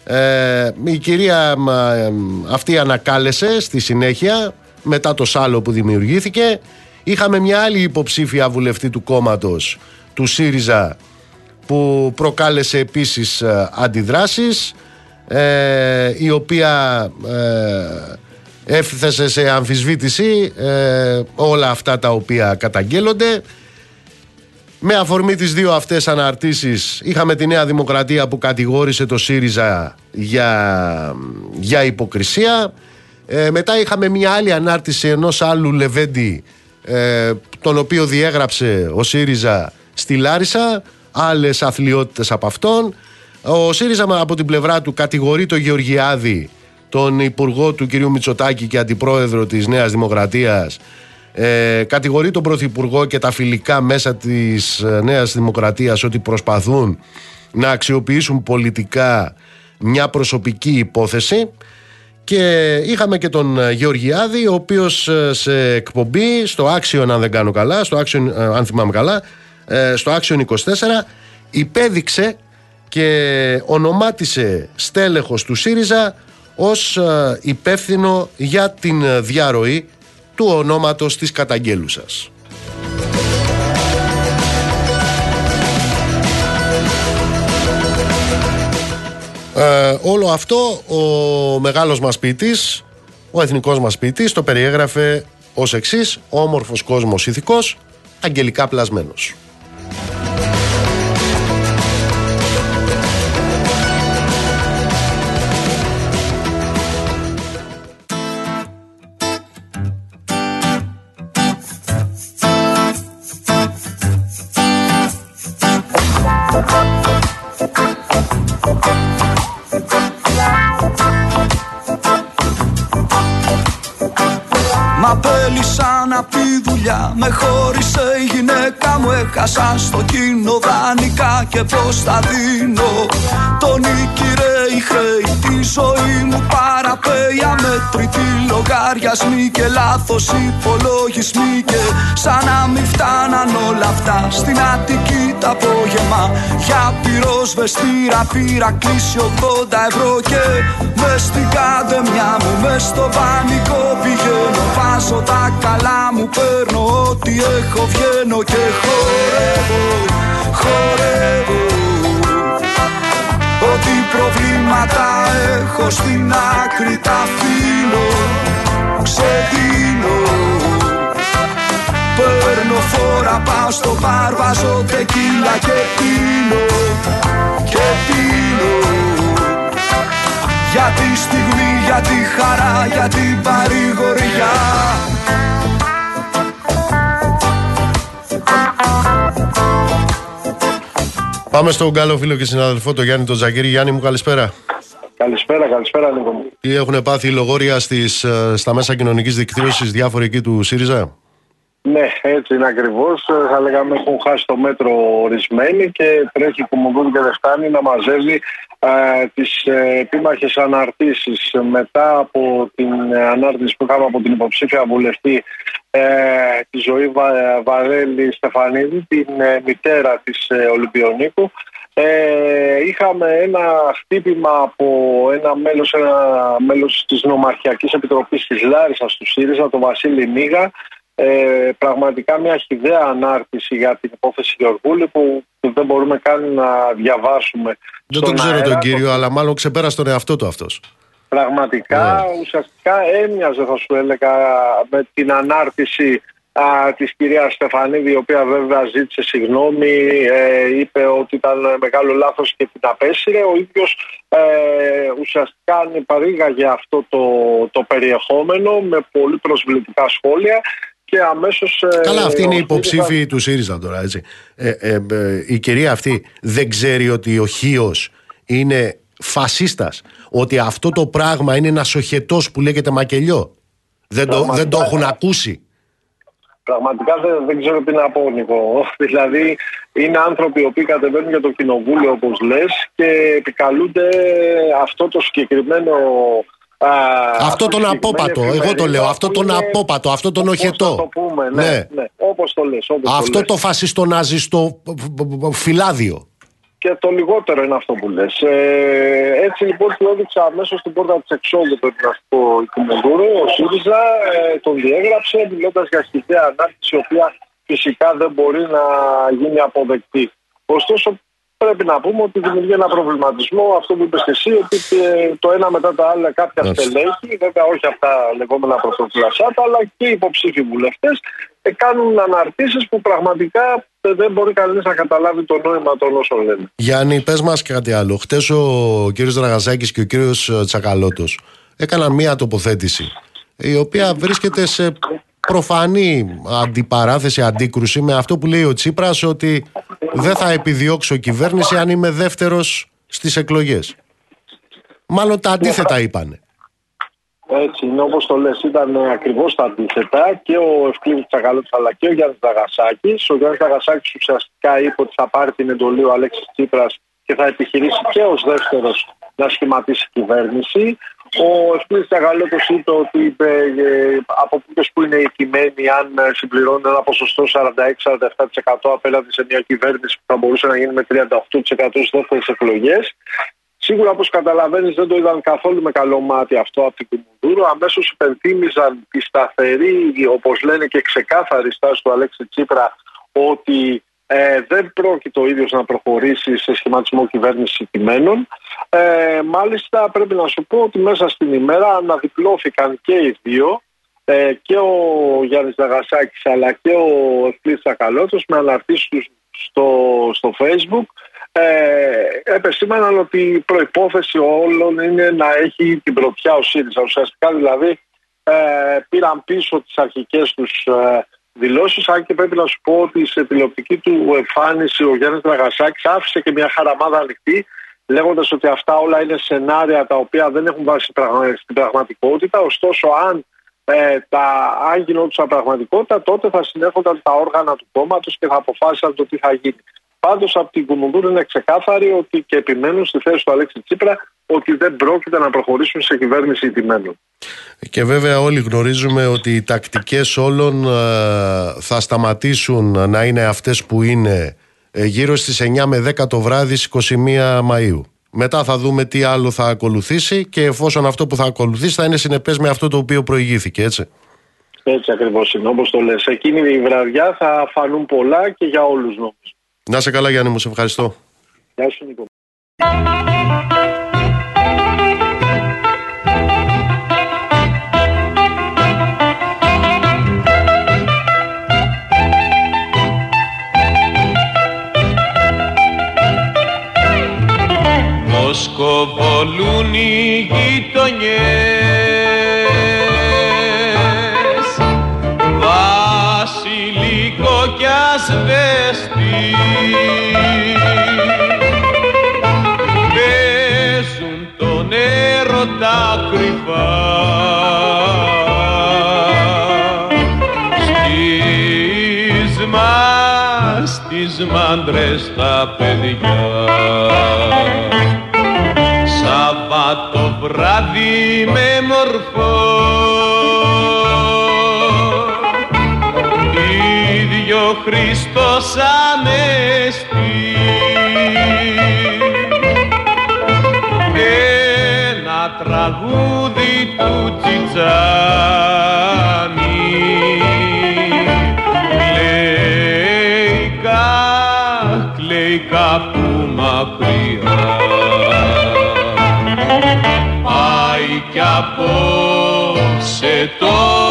Ε, η κυρία ε, αυτή ανακάλεσε στη συνέχεια μετά το σάλο που δημιουργήθηκε. Είχαμε μια άλλη υποψήφια βουλευτή του κόμματος του ΣΥΡΙΖΑ που προκάλεσε επίσης αντιδράσεις η οποία έφθασε σε αμφισβήτηση ε, όλα αυτά τα οποία καταγγέλλονται. Με αφορμή τις δύο αυτές αναρτήσεις είχαμε τη Νέα Δημοκρατία που κατηγόρησε το ΣΥΡΙΖΑ για, για υποκρισία. Ε, μετά είχαμε μια άλλη ανάρτηση ενός άλλου Λεβέντη ε, τον οποίο διέγραψε ο ΣΥΡΙΖΑ στη Λάρισα, άλλες αθλειότητες από αυτόν. Ο ΣΥΡΙΖΑ από την πλευρά του κατηγορεί το Γεωργιάδη τον υπουργό του κ. Μητσοτάκη και αντιπρόεδρο της Νέας Δημοκρατίας ε, κατηγορεί τον Πρωθυπουργό και τα φιλικά μέσα της ε, Νέας Δημοκρατίας ότι προσπαθούν να αξιοποιήσουν πολιτικά μια προσωπική υπόθεση και είχαμε και τον ε, Γεωργιάδη ο οποίος ε, σε εκπομπή στο Action αν δεν κάνω καλά στο Action, αν θυμάμαι καλά στο Action 24 υπέδειξε και ονομάτισε στέλεχος του ΣΥΡΙΖΑ ως ε, υπεύθυνο για την ε, διαρροή του ονόματος της καταγγέλουσας. Ε, όλο αυτό ο μεγάλος μας ποιητής, ο εθνικός μας ποιητής το περιέγραφε ως εξής όμορφος κόσμος ηθικός, αγγελικά πλασμένος. Τη δουλειά Με χώρισε η γυναίκα μου Έχασα στο κοινό. Δανεικά Και πως θα δίνω. Τον νίκηρε η χρέη Τη ζωή μου παραπέει. Αμέτρητη λογαριασμοί Και λάθος υπολογισμοί. Και σαν να μην φτάναν όλα αυτά Στην Αττική τα απόγευμα. Για πυροσβεστήρα πήρα κλείσει 80 ευρώ. Και μες στην καντεμιά μου Μες στο πανικό πηγαίνω Βάζω τα καλά μου Παίρνω ό,τι έχω βγαίνω Και χορεύω Χορεύω. Ό,τι προβλήματα έχω στην άκρη τα αφήνω Ξεδίνω Παίρνω φόρα πάω στο μπαρ Βάζω τεκίλα και πίνω Και πίνω. Για τη στιγμή, για τη χαρά, για την παρηγοριά Πάμε στον καλό φίλο και συναδελφό, τον Γιάννη τον Τζαγκύρη. Γιάννη μου, καλησπέρα. Καλησπέρα, καλησπέρα Νίκο μου. Τι έχουν πάθει οι λογόρια στις, ε, στα μέσα κοινωνικής δικτύωσης διάφοροι εκεί του ΣΥΡΙΖΑ; Ναι, έτσι είναι ακριβώς. Θα λέγαμε έχουν χάσει το μέτρο ορισμένοι και τρέχει που μου και δεν φτάνει να μαζεύει ε, τις ε, επίμαχες αναρτήσεις μετά από την ανάρτηση που είχαμε από την υποψήφια βουλευτή ε, τη ζωή Βα, Βαρέλη Στεφανίδη, την ε, μητέρα της ε, Ολυμπιονίκου. Ε, είχαμε ένα χτύπημα από ένα μέλος, ένα μέλος της Νομαρχιακής Επιτροπής της Λάρισας του ΣΥΡΙΖΑ, τον Βασίλη Νίγα, ε, πραγματικά μια χιδέα ανάρτηση για την υπόθεση Γεωργούλη που, δεν μπορούμε καν να διαβάσουμε. Δεν τον ξέρω τον κύριο, αλλά μάλλον ξεπέρασε τον εαυτό του αυτός. Πραγματικά, yeah. Ναι. ουσιαστικά έμοιαζε θα σου έλεγα με την ανάρτηση α, της κυρίας Στεφανίδη η οποία βέβαια ζήτησε συγγνώμη ε, είπε ότι ήταν μεγάλο λάθος και την απέσυρε ο ίδιος ε, ουσιαστικά παρήγαγε αυτό το, το περιεχόμενο με πολύ προσβλητικά σχόλια και αμέσως... Ε, Καλά, αυτή είναι η υποψήφη του ΣΥΡΙΖΑ τώρα, έτσι. Ε, ε, η κυρία αυτή δεν ξέρει ότι ο Χίος είναι φασίστας, ότι αυτό το πράγμα είναι ένας οχετός που λέγεται μακελιό. Δεν το, δεν το έχουν ακούσει. Πραγματικά δεν, δεν ξέρω τι να πω, Νικό. Δηλαδή, είναι άνθρωποι οι οποίοι κατεβαίνουν για το κοινοβούλιο, όπως λες, και επικαλούνται αυτό το συγκεκριμένο αυτό τον απόπατο, εγώ το λέω. Αυτό τον απόπατο, αυτό τον οχετό. το πούμε, ναι, ναι. ναι. Όπως το λες. αυτό το, το φασιστοναζιστό φυλάδιο. Και το λιγότερο είναι αυτό που λες. Ε, έτσι λοιπόν του έδειξα αμέσως στην πόρτα της εξόδου του Εθνικό Οικουμενδούρου. Ο ΣΥΡΙΖΑ ε, τον διέγραψε μιλώντας για χιδέα ανάρτηση η οποία φυσικά δεν μπορεί να γίνει αποδεκτή. Ωστόσο πρέπει να πούμε ότι δημιουργεί ένα προβληματισμό. Αυτό που είπες εσύ, ότι το ένα μετά τα άλλα κάποια στελέχη, βέβαια όχι αυτά λεγόμενα πρωτοφυλασσάτα, αλλά και οι υποψήφοι βουλευτές ε, κάνουν αναρτήσεις που πραγματικά δεν μπορεί κανείς να καταλάβει το νόημα των όσων λένε. Γιάννη, πες μας και κάτι άλλο. Χτες ο κύριος Δραγαζάκη και ο κύριος Τσακαλώτος έκαναν μία τοποθέτηση η οποία βρίσκεται σε προφανή αντιπαράθεση, αντίκρουση με αυτό που λέει ο Τσίπρας ότι δεν θα επιδιώξω κυβέρνηση αν είμαι δεύτερος στις εκλογές. Μάλλον τα αντίθετα είπανε. Έτσι είναι όπως το λες ήταν ακριβώς τα αντίθετα και ο Ευκλήδης Τσακαλώτης αλλά και ο Γιάννης Δαγασάκης. Ο Γιάννης Δαγασάκης ουσιαστικά είπε ότι θα πάρει την εντολή ο Αλέξης Τσίπρας και θα επιχειρήσει και ως δεύτερος να σχηματίσει κυβέρνηση. Ο Ευκλήδης Τσακαλώτος είπε ότι είπε, ε, από πού που είναι η αν ε, συμπληρώνει ένα ποσοστό 46-47% απέναντι σε μια κυβέρνηση που θα μπορούσε να γίνει με 38% στις δεύτερες εκλογές. Σίγουρα, όπως καταλαβαίνεις, δεν το είδαν καθόλου με καλό μάτι αυτό από την Κουμουνδούρου. Αμέσως υπενθύμιζαν τη σταθερή, όπως λένε και ξεκάθαρη στάση του Αλέξη Τσίπρα, ότι ε, δεν πρόκειται ο ίδιος να προχωρήσει σε σχηματισμό κυβέρνηση κειμένων. Ε, μάλιστα πρέπει να σου πω ότι μέσα στην ημέρα αναδιπλώθηκαν και οι δύο ε, και ο Γιάννης Δαγασάκης αλλά και ο Ευκλής Σακαλώτος με αναρτήσεις στο, στο facebook ε, επεσήμαναν ότι η προϋπόθεση όλων είναι να έχει την πρωτιά ο ΣΥΡΙΖΑ. Ουσιαστικά δηλαδή ε, πήραν πίσω τις αρχικές τους ε, δηλώσεις. Αν και πρέπει να σου πω ότι σε τηλεοπτική του εμφάνιση ο Γιάννης Δραγασάκη άφησε και μια χαραμάδα ανοιχτή, λέγοντας ότι αυτά όλα είναι σενάρια τα οποία δεν έχουν βάσει στην πραγματικότητα. Ωστόσο, αν ε, τα, αν γινόντουσαν πραγματικότητα, τότε θα συνέρχονταν τα όργανα του κόμματος και θα αποφάσισαν το τι θα γίνει. Πάντως από την Κουμουνδούρ είναι ξεκάθαρη ότι και επιμένουν στη θέση του Αλέξη Τσίπρα ότι δεν πρόκειται να προχωρήσουν σε κυβέρνηση ηττημένων. Και βέβαια όλοι γνωρίζουμε ότι οι τακτικές όλων ε, θα σταματήσουν να είναι αυτές που είναι ε, γύρω στις 9 με 10 το βράδυ στις 21 Μαΐου. Μετά θα δούμε τι άλλο θα ακολουθήσει και εφόσον αυτό που θα ακολουθήσει θα είναι συνεπές με αυτό το οποίο προηγήθηκε, έτσι. Έτσι ακριβώς είναι, όπως το λες. Εκείνη η βραδιά θα φανούν πολλά και για όλους νομίζω. Να σε καλά Γιάννη μου, σε ευχαριστώ. Γεια σου Νίκο. Σκοβολούν οι γειτονιές στις μάντρες τα παιδιά. Σαββάτο βράδυ με μορφό ίδιο Χριστός Ανέστη. Ένα τραγούδι του Τσιτσάνη κα, κλαίει κάπου μακριά. Πάει κι απόψε το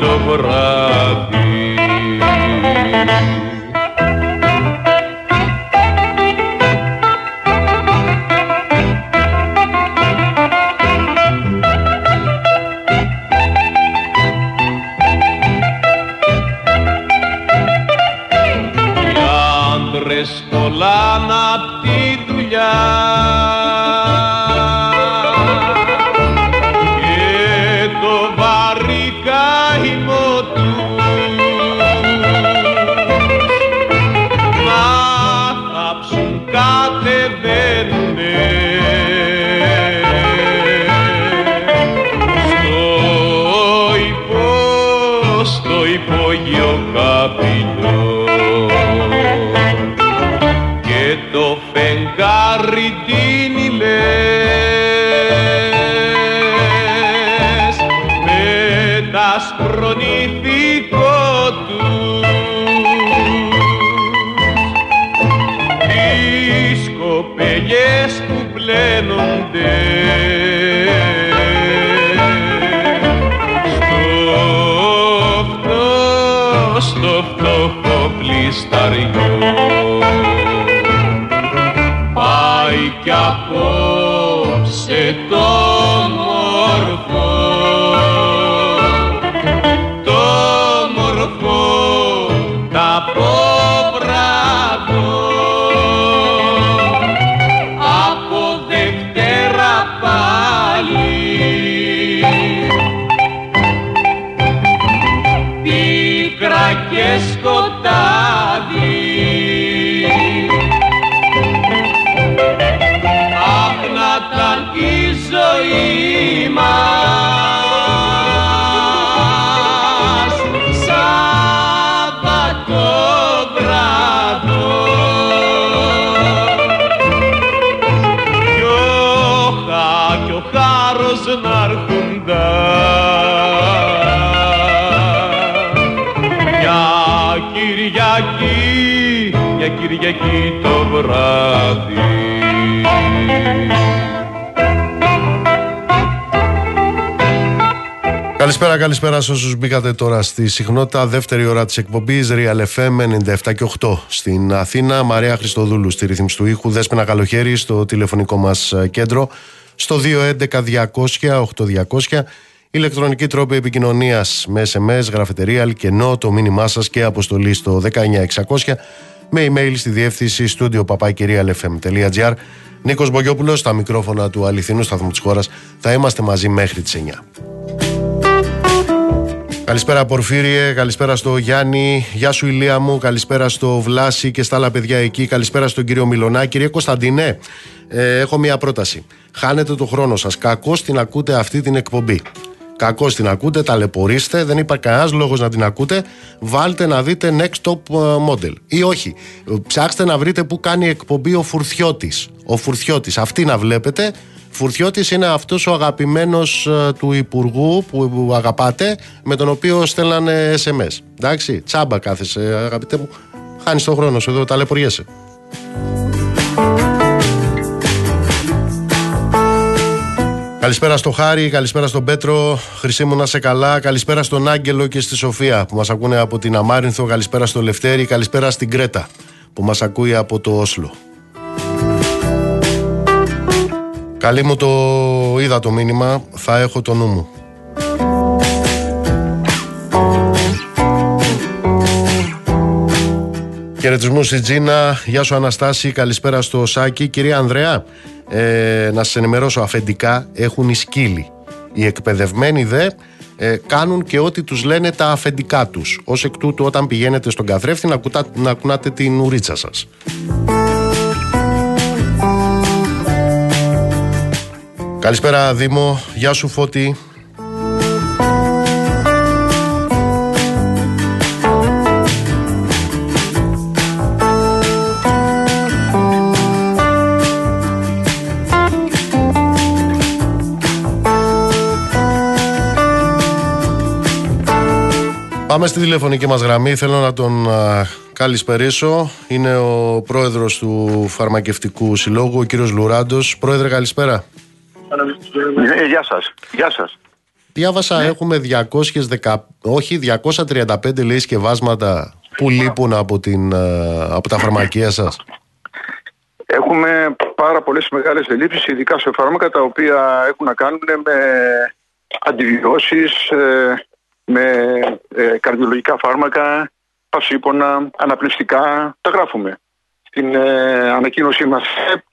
το βράδυ σκοτάδι. Αχ να ήταν η ζωή μας Καλησπέρα, καλησπέρα σε όσους μπήκατε τώρα στη συχνότητα. Δεύτερη ώρα της εκπομπής Real FM 97 και 8 στην Αθήνα. Μαρία Χριστοδούλου στη ρύθμιση του ήχου. Δέσποινα καλοχέρι στο τηλεφωνικό μας ε, κέντρο. Στο 211-200-8200. Ηλεκτρονική τρόπη επικοινωνίας με SMS, γραφετερία, αλκενό, το μήνυμά σας και αποστολή στο 19600 με email στη διεύθυνση studio papakirialfm.gr Νίκος Μπογιόπουλος στα μικρόφωνα του αληθινού σταθμού της χώρας. Θα είμαστε μαζί μέχρι τις 9. Καλησπέρα Πορφύριε, καλησπέρα στο Γιάννη, γεια σου Ηλία μου, καλησπέρα στο Βλάση και στα άλλα παιδιά εκεί, καλησπέρα στον κύριο Μιλονά. Κύριε Κωνσταντινέ, ε, έχω μια πρόταση. Χάνετε το χρόνο σας, κακώς την ακούτε αυτή την εκπομπή. Κακώς την ακούτε, ταλαιπωρήστε, δεν υπάρχει κανένας λόγος να την ακούτε. Βάλτε να δείτε Next Top ε, Model. Ή όχι. Ψάξτε να βρείτε που κάνει εκπομπή ο Φουρθιώτης. Ο Φουρθιώτης. Αυτή να βλέπετε. Φουρτιώτης είναι αυτός ο αγαπημένος ε, του Υπουργού που αγαπάτε με τον οποίο στέλνανε SMS. Εντάξει, τσάμπα κάθεσαι αγαπητέ μου. Χάνεις τον χρόνο σου εδώ, ταλαιπωριέσαι. Καλησπέρα στο Χάρη, καλησπέρα στον Πέτρο, Χρυσή μου να σε καλά, καλησπέρα στον Άγγελο και στη Σοφία που μας ακούνε από την Αμάρινθο, καλησπέρα στο Λευτέρη, καλησπέρα στην Κρέτα που μας ακούει από το Όσλο. Καλή μου το είδα το μήνυμα, θα έχω το νου μου. Χαιρετισμού στη Τζίνα, γεια σου Αναστάση, καλησπέρα στο Σάκη. Κυρία Ανδρέα, ε, να σας ενημερώσω αφεντικά, έχουν οι σκύλοι. Οι εκπαιδευμένοι δε ε, κάνουν και ό,τι τους λένε τα αφεντικά τους. Ως εκ τούτου όταν πηγαίνετε στον καθρέφτη να, να κουνάτε την ουρίτσα σας. Καλησπέρα Δήμο, γεια σου Φώτη. Πάμε στη τηλεφωνική μας γραμμή. Θέλω να τον καλησπερίσω. Είναι ο πρόεδρος του Φαρμακευτικού Συλλόγου, ο κύριος Λουράντος. Πρόεδρε, καλησπέρα. Ε, γεια σας. Γεια σας. Διάβασα ναι. έχουμε 210, όχι 235 λέει σκευάσματα που λείπουν από, την, ε, από τα φαρμακεία σας. Έχουμε πάρα πολλές μεγάλες ελλείψεις, ειδικά σε φάρμακα τα οποία έχουν να κάνουν με αντιβιώσεις, ε, με καρδιολογικά φάρμακα, πασίπονα, αναπνευστικά, τα γράφουμε στην ανακοίνωσή μας.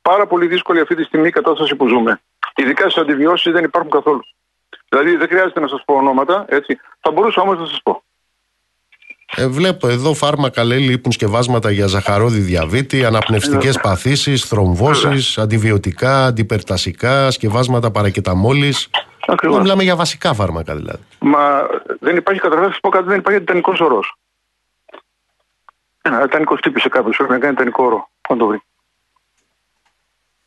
πάρα πολύ δύσκολη αυτή τη στιγμή η κατάσταση που ζούμε. Ειδικά στις αντιβιώσεις δεν υπάρχουν καθόλου. Δηλαδή δεν χρειάζεται να σας πω ονόματα, έτσι. Θα μπορούσα όμως να σας πω. Ε, βλέπω εδώ φάρμακα λέει λείπουν σκευάσματα για ζαχαρόδι διαβήτη, αναπνευστικές ναι. παθήσεις, θρομβώσεις, αντιβιωτικά, αντιπερτασικά, σκευάσματα παρακεταμόλης. Ακριβώς. Μιλάμε για βασικά φάρμακα δηλαδή. Μα δεν υπάρχει καταρχά, πω κάτι, δεν υπάρχει τιτανικό ορός. Ένα τιτανικό χτύπησε κάποιος, πρέπει να κάνει τιτανικό όρο. Πού το βρει.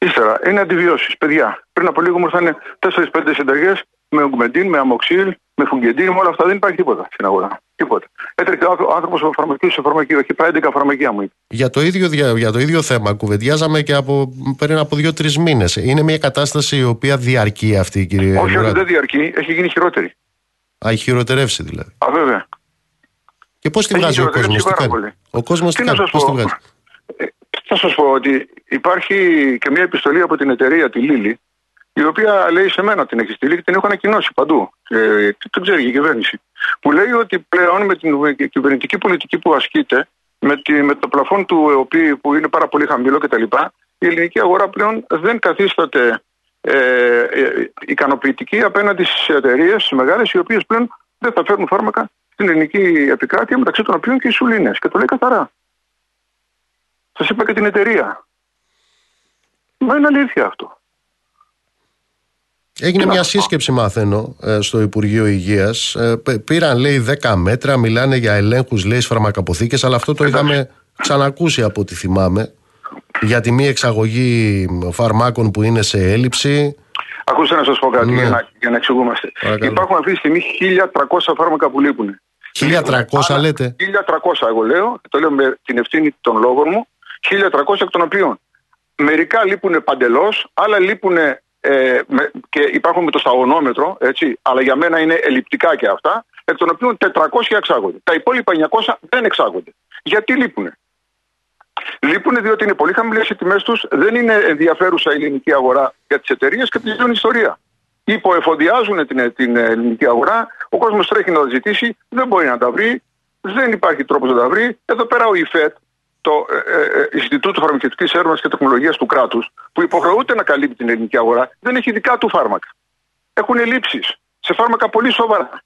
Ύστερα, είναι αντιβιώσεις. Παιδιά, πριν από λίγο μου ήρθαν 4-5 συνταγές με ογκμεντίν, με αμοξίλ, με φουγγεντίν, με όλα αυτά. Δεν υπάρχει τίποτα στην αγορά. Τίποτα. Έτρεχε ο άνθρωπο από φαρμακείο σε φαρμακείο. Έχει πάει 11 φαρμακεία μου. Για το, ίδιο, για το ίδιο θέμα κουβεντιάζαμε και από, πριν από 2-3 μήνες. Είναι μια κατάσταση η οποία διαρκεί αυτή, κύριε Όχι, όχι, δεν διαρκεί. Έχει γίνει χειρότερη. Α, έχει χειροτερεύσει δηλαδή. Α, βέβαια. Και πώς τη βγάζει ο κόσμος, τι κάνει; Ο κόσμος τι κάνει, πώς τη βγάζει; Θα σας πω ότι υπάρχει και μια επιστολή από την εταιρεία, τη Λίλη, η οποία λέει σε μένα την έχει στείλει και την έχω ανακοινώσει παντού. Και το ξέρει η κυβέρνηση. Που λέει ότι πλέον με την κυβερνητική πολιτική που ασκείται, με, τη, με το πλαφόν του ΕΟΠΗ που είναι πάρα πολύ χαμηλό κτλ., η ελληνική αγορά πλέον δεν καθίσταται ε, ε, ικανοποιητική απέναντι στις εταιρείες μεγάλες, οι οποίες πλέον δεν θα φέρουν φάρμακα στην ελληνική επικράτεια, μεταξύ των οποίων και οι σουλίνε. Και το λέει καθαρά. Σας είπα και την εταιρεία. Μα είναι αλήθεια αυτό. Έγινε μια σύσκεψη, μαθαίνω, ε, στο Υπουργείο Υγείας. Ε, πήραν, λέει, 10 μέτρα, μιλάνε για ελέγχους, λέει, φαρμακαποθήκε, αλλά αυτό το είχαμε ξανακούσει από ό,τι θυμάμαι. Για τη μη εξαγωγή φαρμάκων που είναι σε έλλειψη. Ακούστε να σας πω κάτι ναι. για, να, για να εξηγούμαστε. Υπάρχουν αυτή τη στιγμή 1.300 φάρμακα που λείπουν. 1.300 λέτε; 1.300 εγώ λέω, το λέω με την ευθύνη των λόγων μου 1.300 εκ των οποίων μερικά λείπουν παντελώς, άλλα λείπουν ε, με, και υπάρχουν με το σταγονόμετρο, έτσι, αλλά για μένα είναι ελλειπτικά και αυτά, εκ των οποίων 400 εξάγονται. Τα υπόλοιπα 900 δεν εξάγονται. Γιατί λείπουν. Λείπουν διότι είναι πολύ χαμηλές οι τιμές τους, δεν είναι ενδιαφέρουσα η ελληνική αγορά για τις εταιρείες και τη ζουν ιστορία. Υποεφοδιάζουν την, την ελληνική αγορά, ο κόσμος τρέχει να τα ζητήσει, δεν μπορεί να τα βρει, δεν υπάρχει τρόπος να τα βρει. Εδώ πέρα ο ΙΦΕΤ, το ε, ε, ε Ινστιτούτο Φαρμακευτικής Έρευνας και Τεχνολογίας του κράτους, που υποχρεούται να καλύπτει την ελληνική αγορά, δεν έχει δικά του φάρμακα. Έχουν λήψει σε φάρμακα πολύ σοβαρά.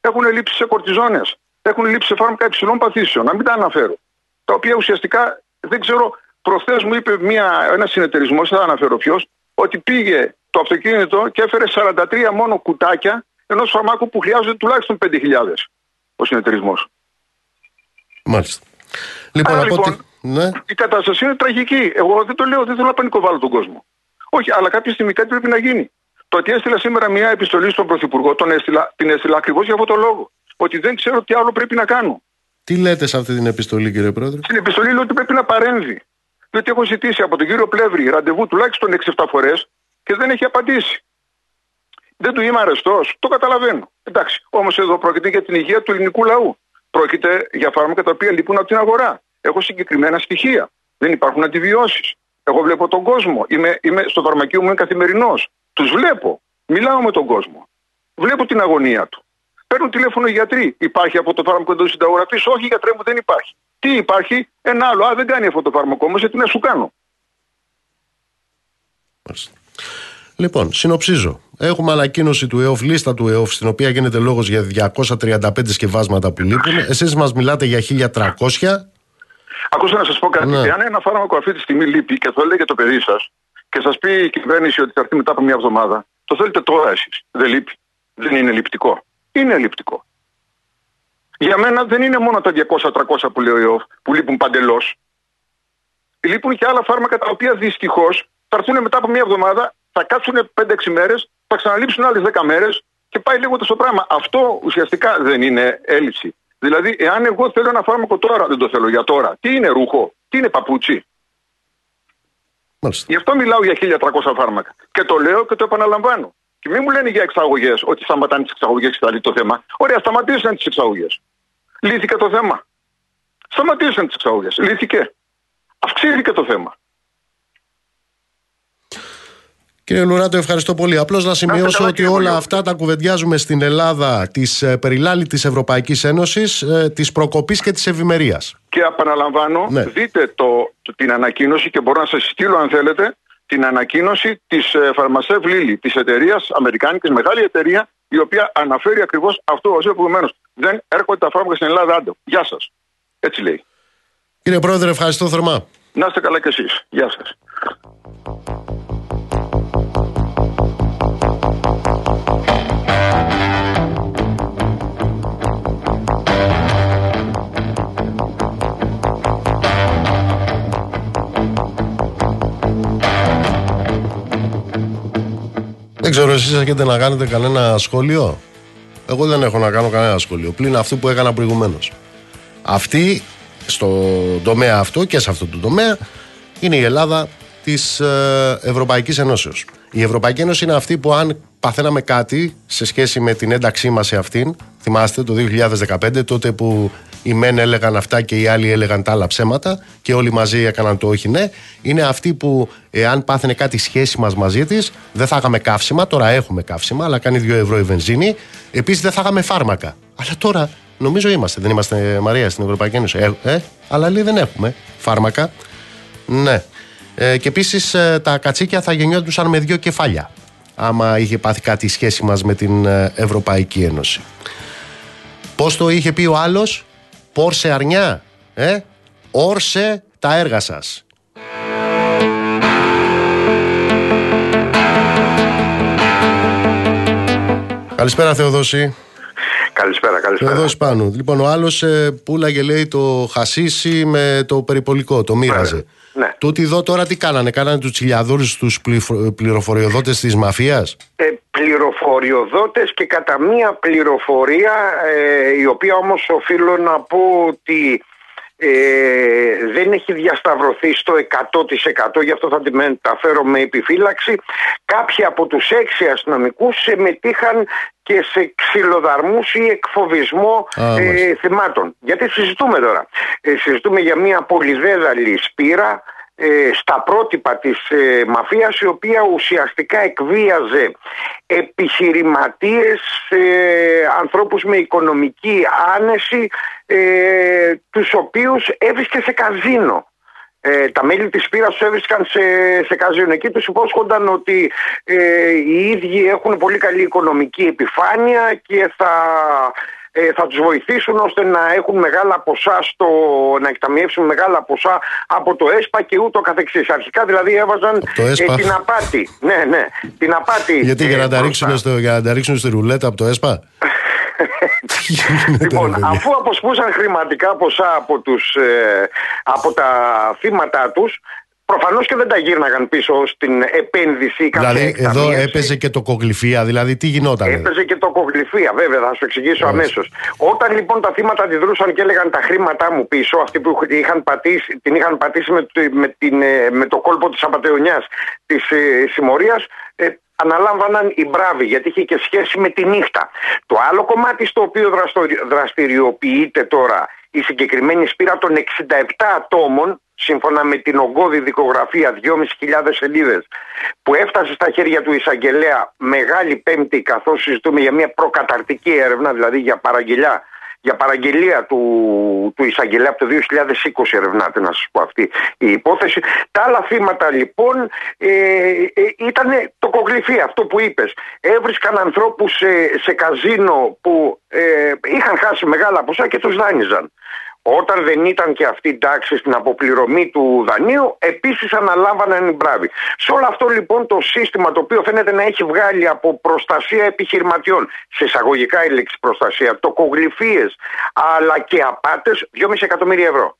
Έχουν λήψει σε κορτιζόνες. Έχουν λήψει σε φάρμακα υψηλών παθήσεων. Να μην τα αναφέρω. Τα οποία ουσιαστικά δεν ξέρω. Προχθέ μου είπε ένας συνεταιρισμός, δεν θα αναφέρω ποιος, ότι πήγε το αυτοκίνητο και έφερε 43 μόνο κουτάκια ενός φαρμάκου που χρειάζεται τουλάχιστον 5.000 ο συνεταιρισμός. Μάλιστα. Λοιπόν, Άρα, από λοιπόν τη... ναι. η κατάσταση είναι τραγική. Εγώ δεν το λέω, δεν θέλω να πανικοβάλω τον κόσμο. Όχι, αλλά κάποια στιγμή κάτι πρέπει να γίνει. Το ότι έστειλα σήμερα μια επιστολή στον Πρωθυπουργό, τον έστειλα, την έστειλα ακριβώς για αυτό το λόγο. Ότι δεν ξέρω τι άλλο πρέπει να κάνω. Τι λέτε σε αυτή την επιστολή, κύριε Πρόεδρε; Στην επιστολή λέω ότι πρέπει να παρέμβει. Διότι έχω ζητήσει από τον κύριο Πλεύρη ραντεβού τουλάχιστον 6-7 φορές και δεν έχει απαντήσει. Δεν του είμαι αρεστός, το καταλαβαίνω. Εντάξει, όμως εδώ πρόκειται για την υγεία του ελληνικού λαού. Πρόκειται για φάρμακα τα οποία λείπουν από την αγορά. Έχω συγκεκριμένα στοιχεία. Δεν υπάρχουν αντιβιώσεις. Εγώ βλέπω τον κόσμο. Είμαι, είμαι στο φαρμακείο μου, είμαι καθημερινός. Τους βλέπω. Μιλάω με τον κόσμο. Βλέπω την αγωνία του. Παίρνουν τηλέφωνο οι γιατροί. Υπάρχει αυτό το φάρμακο εντός συνταγογραφή. Όχι, γιατρέ μου, δεν υπάρχει. Τι υπάρχει, ένα άλλο. Α, δεν κάνει αυτό το φάρμακο όμως, γιατί να σου κάνω. Λοιπόν, συνοψίζω. Έχουμε ανακοίνωση του ΕΟΦ, λίστα του ΕΟΦ, στην οποία γίνεται λόγος για 235 σκευάσματα που λείπουν. Εσείς μας μιλάτε για 1300. Ακούστε να σας πω κάτι. Ναι. Εάν ένα φάρμακο αυτή τη στιγμή λείπει και το έλεγε το παιδί σας και σας πει η κυβέρνηση ότι θα έρθει μετά από μια εβδομάδα, το θέλετε τώρα εσείς. Δεν λείπει. Δεν είναι λειπτικό. Είναι λειπτικό. Για μένα δεν είναι μόνο τα 200-300 που λέει ο ΕΟΦ που λείπουν παντελώς. Λείπουν και άλλα φάρμακα τα οποία δυστυχώς θα έρθουν μετά από μια εβδομάδα, θα κάτσουν 5-6 μέρες, θα ξαναλείψουν άλλες 10 μέρες και πάει λίγο το πράγμα. Αυτό ουσιαστικά δεν είναι έλλειψη. Δηλαδή, εάν εγώ θέλω ένα φάρμακο τώρα, δεν το θέλω για τώρα. Τι είναι ρούχο, τι είναι παπούτσι; Μάλιστα. Γι' αυτό μιλάω για 1300 φάρμακα. Και το λέω και το επαναλαμβάνω. Και μην μου λένε για εξαγωγές, ότι σταματάνε τις εξαγωγές και θα λύσει το θέμα. Ωραία, σταματήσαν τις εξαγωγές. Λύθηκε το θέμα. Σταματήσαν τις εξαγωγές. Λύθηκε. Αυξήθηκε το θέμα. Κύριε Λουράτο, ευχαριστώ πολύ. Απλώς να σημειώσω καλά, ότι κύριε όλα Πολιό. αυτά τα κουβεντιάζουμε στην Ελλάδα της ε, περιλάλητη Ευρωπαϊκής Ένωσης, ε, της προκοπής και της ευημερίας. Και επαναλαμβάνω, Ναι. δείτε το, το- την ανακοίνωση και μπορώ να σας στείλω αν θέλετε την ανακοίνωση της ε, Φαρμασεύ Λίλη, της εταιρείας Αμερικάνικης, μεγάλη εταιρεία, η οποία αναφέρει ακριβώς αυτό ω προηγουμένω. Δεν έρχονται τα φάρμακα στην Ελλάδα, άντε. Γεια σας. Έτσι λέει. Κύριε Πρόεδρε, ευχαριστώ θερμά. Να είστε καλά κι εσείς. Γεια σας. Δεν ξέρω, εσείς έχετε να κάνετε κανένα σχόλιο; Εγώ δεν έχω να κάνω κανένα σχόλιο. Πλην αυτού που έκανα προηγουμένως. Αυτή, στο τομέα αυτό και σε αυτό το τομέα, είναι η Ελλάδα της Ευρωπαϊκής Ενώσεως. Η Ευρωπαϊκή Ένωση είναι αυτή που, αν παθαίναμε κάτι σε σχέση με την ένταξή μας σε αυτήν, θυμάστε το 2015, τότε που οι μεν έλεγαν αυτά και οι άλλοι έλεγαν τα άλλα ψέματα και όλοι μαζί έκαναν το όχι ναι, είναι αυτή που εάν πάθαινε κάτι σχέση μας μαζί της, δεν θα είχαμε καύσιμα. Τώρα έχουμε καύσιμα, αλλά κάνει 2 ευρώ η βενζίνη. Επίσης δεν θα είχαμε φάρμακα. Αλλά τώρα νομίζω είμαστε. Δεν είμαστε Μαρία στην Ευρωπαϊκή Ένωση. Ε, ε, αλλά λέει δεν έχουμε φάρμακα. Ναι. Ε, και επίσης τα κατσίκια θα γεννιόντουσαν με δύο κεφάλια. Άμα είχε πάθει κάτι η σχέση μας με την ε, Ευρωπαϊκή Ένωση. Πώς το είχε πει ο άλλος, Πόρσε αρνιά, ε, όρσε τα έργα σας. Καλησπέρα Θεοδόση. Καλησπέρα, καλησπέρα. Θεοδόση Πάνου. Λοιπόν, ο άλλος ε, πουλάγε λέει το χασίσι με το περιπολικό, το μοίραζε. Ναι. Τούτοι εδώ τώρα τι κάνανε, κάνανε τους τσιλιαδούρους τους πληφο- πληροφοριοδότες της μαφίας; ε, πληροφοριοδότες και κατά μία πληροφορία ε, η οποία όμως οφείλω να πω ότι ε, δεν έχει διασταυρωθεί στο 100% γι' αυτό θα τη μεταφέρω με επιφύλαξη. Κάποιοι από τους έξι αστυνομικούς συμμετείχαν και σε ξυλοδαρμούς ή εκφοβισμό ε, θυμάτων. Γιατί συζητούμε τώρα. Ε, συζητούμε για μια πολυδέδαλη σπήρα ε, στα πρότυπα της ε, μαφίας η οποία ουσιαστικά εκβίαζε επιχειρηματίες, ε, ανθρώπους με οικονομική άνεση ε, τους οποίους έβρισκε σε καζίνο. Ε, τα μέλη της πύρας τους έβρισκαν σε, σε καζίνο. Εκεί τους υπόσχονταν ότι ε, οι ίδιοι έχουν πολύ καλή οικονομική επιφάνεια και θα ε, θα τους βοηθήσουν ώστε να έχουν μεγάλα ποσά στο, να εκταμιεύσουν μεγάλα ποσά από το ΕΣΠΑ και ούτω καθεξής. Αρχικά δηλαδή έβαζαν ε, την απάτη. Ναι, ναι, την απάτη. Γιατί για, να τα ρίξουν στο, για να τα ρίξουν στη ρουλέτα από το ΕΣΠΑ; λοιπόν, αφού αποσπούσαν χρηματικά ποσά από, τους, ε, από τα θύματα τους, Προφανώς και δεν τα γύρναγαν πίσω στην επένδυση. Δηλαδή, εδώ έπαιζε και το κογλυφία, δηλαδή τι γινόταν. Έπαιζε και το κογλυφία, βέβαια, θα σου εξηγήσω αμέσως. Όταν λοιπόν τα θύματα αντιδρούσαν και έλεγαν τα χρήματά μου πίσω, αυτοί που είχαν πατήσει, την είχαν πατήσει με, με, την, ε, με το κόλπο της απαταιωνιάς της ε, συμμορίας, ε, αναλάμβαναν οι μπράβοι γιατί είχε και σχέση με τη νύχτα. Το άλλο κομμάτι στο οποίο δραστηριοποιείται τώρα η συγκεκριμένη σπήρα των 67 ατόμων σύμφωνα με την ογκώδη δικογραφία 2.500 σελίδες που έφτασε στα χέρια του εισαγγελέα Μεγάλη Πέμπτη καθώς συζητούμε για μια προκαταρτική έρευνα δηλαδή για παραγγελιά για παραγγελία του, του εισαγγελέα από το 2020 ερευνάται να σας πω αυτή η υπόθεση. Τα άλλα θύματα λοιπόν ε, ε, ήταν το κογλυφί αυτό που είπες. Έβρισκαν ανθρώπους σε, σε καζίνο που ε, είχαν χάσει μεγάλα ποσά και τους δάνειζαν. Όταν δεν ήταν και αυτή τάξη στην αποπληρωμή του δανείου, επίσης αναλάμβαναν οι μπράβοι. Σε όλο αυτό λοιπόν το σύστημα το οποίο φαίνεται να έχει βγάλει από προστασία επιχειρηματιών, σε εισαγωγικά η λέξη προστασία, τοκογλυφίες αλλά και απάτες, 2,5 εκατομμύρια ευρώ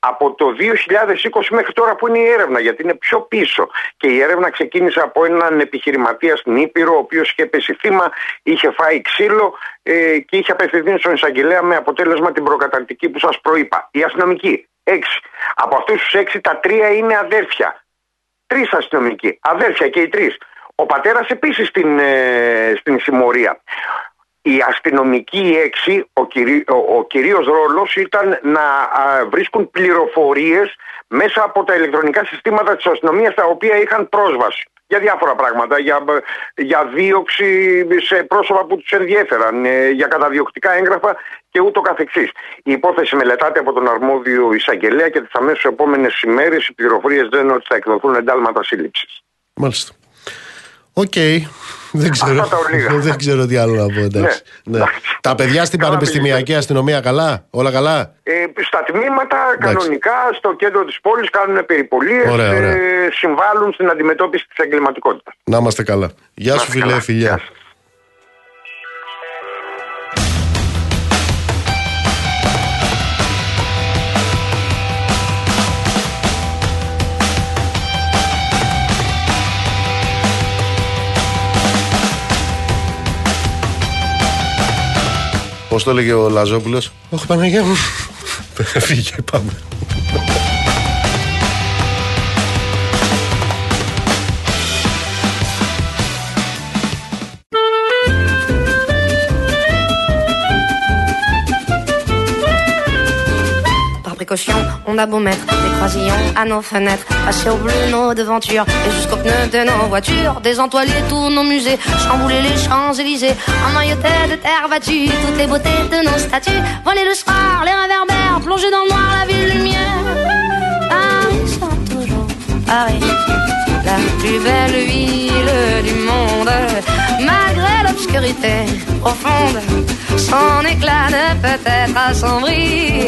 από το 2020 μέχρι τώρα που είναι η έρευνα, γιατί είναι πιο πίσω. Και η έρευνα ξεκίνησε από έναν επιχειρηματία στην Ήπειρο, ο οποίος είχε πέσει θύμα, είχε φάει ξύλο ε, και είχε απευθυνθεί στον εισαγγελέα με αποτέλεσμα την προκαταρκτική που σας προείπα. Οι αστυνομικοί, έξι. Από αυτούς τους έξι, τα τρία είναι αδέρφια. Τρεις αστυνομικοί, αδέρφια και οι τρεις. Ο πατέρας επίσης στην, ε, στην συμμορία οι αστυνομικοί έξι, ο, κυρί, ο, ο κυρίως ρόλος ήταν να βρίσκουν πληροφορίες μέσα από τα ηλεκτρονικά συστήματα της αστυνομίας τα οποία είχαν πρόσβαση για διάφορα πράγματα, για, για δίωξη σε πρόσωπα που τους ενδιέφεραν, ε, για καταδιοκτικά έγγραφα και ούτω καθεξής. Η υπόθεση μελετάται από τον αρμόδιο εισαγγελέα και τις αμέσως επόμενες ημέρες οι πληροφορίες λένε ότι θα εκδοθούν εντάλματα σύλληψης. Μάλιστα. Οκ. Δεν ξέρω, δεν ξέρω τι άλλο να πω. Εντάξει. Ναι. Ναι. Τα παιδιά στην Πανεπιστημιακή Αστυνομία καλά, όλα καλά; Ε, στα τμήματα κανονικά στο κέντρο της πόλης κάνουν περιπολίες, ε, συμβάλλουν στην αντιμετώπιση της εγκληματικότητας. Να είμαστε καλά. Γεια σου φίλε, φιλιά. Πώς το έλεγε ο Λαζόπουλος, Όχι Παναγία μου. Φύγε, πάμε. On a beau mettre des croisillons à nos fenêtres, passer au bleu nos devantures et jusqu'aux pneus de nos voitures, désentoiler tous nos musées, chambouler les Champs-Élysées, emmailloter de terre battue toutes les beautés de nos statues, voler le soir, les réverbères, plonger dans le noir la ville lumière. Paris sera toujours Paris, la plus belle ville du monde, malgré l'obscurité profonde, son éclat ne peut être assombri.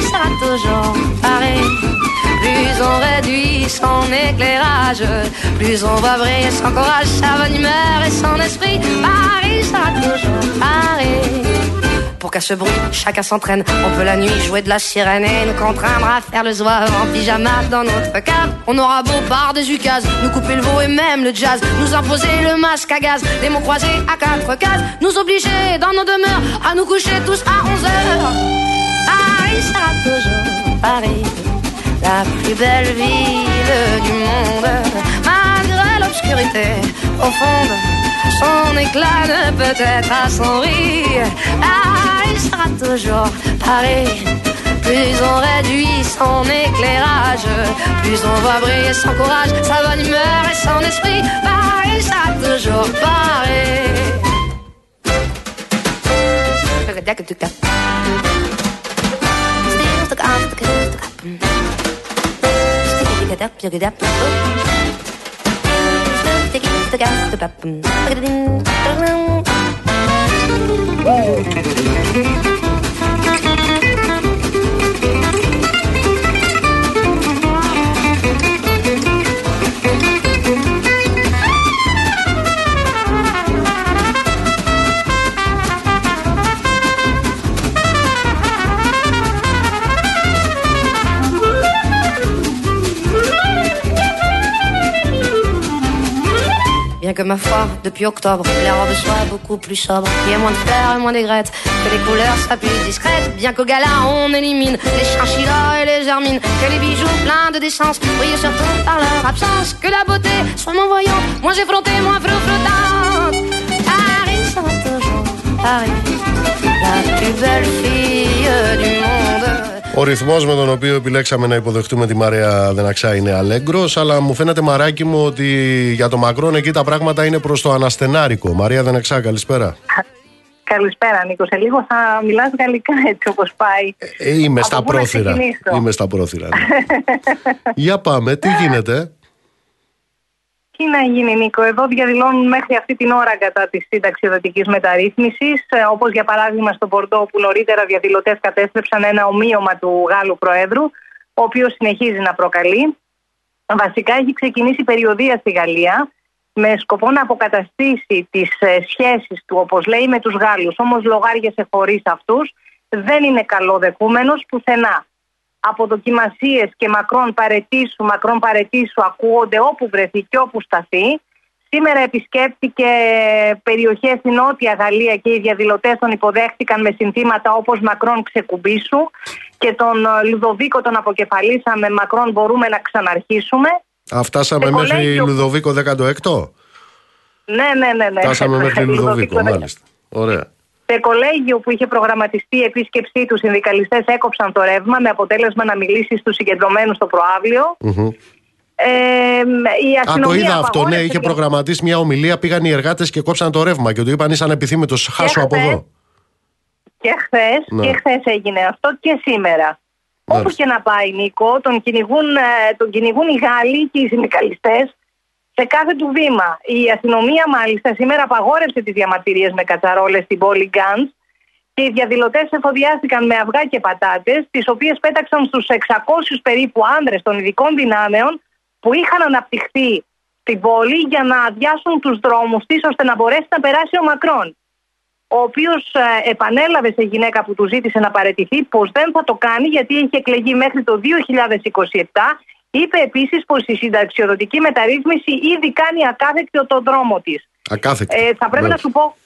Sera toujours Paris. Plus on réduit son éclairage, plus on va briller son courage, sa bonne humeur et son esprit. Paris sera toujours Paris. Pour qu'à ce bruit, chacun s'entraîne. On peut la nuit jouer de la sirène et nous contraindre à faire le zouave en pyjama dans notre cave. On aura beau par des ukases, nous couper le veau et même le jazz, nous imposer le masque à gaz, des mots croisés à quatre cases, nous obliger dans nos demeures à nous coucher tous à 11 heures. Paris sera toujours Paris, la plus belle ville du monde. Malgré l'obscurité profonde, son éclat ne peut être à son rire. Paris sera toujours Paris. Plus on réduit son éclairage, plus on voit briller son courage, sa bonne humeur et son esprit. Paris sera toujours Paris. Whoa. Que ma foi, depuis octobre, les robes soient beaucoup plus sobres, qu'il y ait moins de fleurs et moins d'aigrettes, que les couleurs soient plus discrètes, bien qu'au gala on élimine les chinchillas et les germines, que les bijoux pleins de décence brillent surtout par leur absence, que la beauté soit moins voyante, moins effrontée, moins flottante. Paris sera toujours la plus belle fille du monde. Ο ρυθμός με τον οποίο επιλέξαμε να υποδεχτούμε τη Μαρία Δεναξά είναι αλέγκρος, αλλά μου φαίνεται μαράκι μου ότι για το Μακρόν εκεί τα πράγματα είναι προς το αναστενάρικο. Μαρία Δεναξά, καλησπέρα. Καλησπέρα Νίκο. Σε λίγο θα μιλάς γαλλικά έτσι όπως πάει. Ε, είμαι Από στα πού να πρόθυρα. ξεκινήσω; Είμαι στα πρόθυρα. ναι. για πάμε, τι γίνεται; Τι να γίνει Νίκο, εδώ διαδηλώνουν μέχρι αυτή την ώρα κατά της συνταξιοδοτικής μεταρρύθμισης. Όπως για παράδειγμα στο Πορντό, που νωρίτερα διαδηλωτές κατέστρεψαν ένα ομοίωμα του Γάλλου Προέδρου, ο οποίος συνεχίζει να προκαλεί. Βασικά έχει ξεκινήσει περιοδία στη Γαλλία με σκοπό να αποκαταστήσει τις σχέσεις του, όπως λέει, με τους Γάλλους. Όμως λογάριασε χωρίς αυτούς. Δεν είναι καλοδεχούμενο πουθενά. Αποδοκιμασίες και μακρόν παρετήσου, μακρόν παρετήσου ακούγονται όπου βρεθεί και όπου σταθεί. Σήμερα επισκέπτηκε περιοχές στη Νότια Γαλλία και οι διαδηλωτές τον υποδέχτηκαν με συνθήματα όπως Μακρόν ξεκουμπήσου και τον ε, Λουδοβίκο τον αποκεφαλίσαμε Μακρόν μπορούμε να ξαναρχίσουμε. Α, φτάσαμε Σε μέχρι κολέγιο- Λουδοβίκο 16ο. Ναι, ναι, ναι. ναι. Φτάσαμε μέχρι Λουδοβίκο, Λουδοβίκο, ναι. μάλιστα. Ωραία. Σε κολέγιο που είχε προγραμματιστεί η επίσκεψή τους, συνδικαλιστές έκοψαν το ρεύμα με αποτέλεσμα να μιλήσει στους συγκεντρωμένους στο προαύλιο. Μμμ. Ε, η Α, το αστυνομία είδα αυτό, ναι. απαγόρευσε Είχε την- προγραμματίσει μια ομιλία, πήγαν οι εργάτες και κόψαν το ρεύμα και του είπαν είσαι ανεπιθύμητος, χάσω από χθες, εδώ. Και χθε Ναι. και χθες έγινε αυτό και σήμερα. Όπου Μάλιστα. και να πάει, Νίκο, τον κυνηγούν, ε, τον κυνηγούν οι Γάλλοι και οι συνδικαλιστές σε κάθε του βήμα. Η αστυνομία, μάλιστα, σήμερα απαγόρευσε τις διαμαρτυρίες με κατσαρόλες στην πόλη Γκάντς και οι διαδηλωτές εφοδιάστηκαν με αυγά και πατάτες, τις οποίες πέταξαν στους 600 περίπου άνδρες των ειδικών δυνάμεων που είχαν αναπτυχθεί στην πόλη για να αδειάσουν τους δρόμους της ώστε να μπορέσει να περάσει ο Μακρόν ο οποίος επανέλαβε σε γυναίκα που του ζήτησε να παραιτηθεί πως δεν θα το κάνει γιατί έχει εκλεγεί μέχρι το 2027. Είπε επίσης πως η συνταξιοδοτική μεταρρύθμιση ήδη κάνει ακάθεκτο τον δρόμο της. Ακάθεκτη. Ε, θα πρέπει Ναι. να σου πω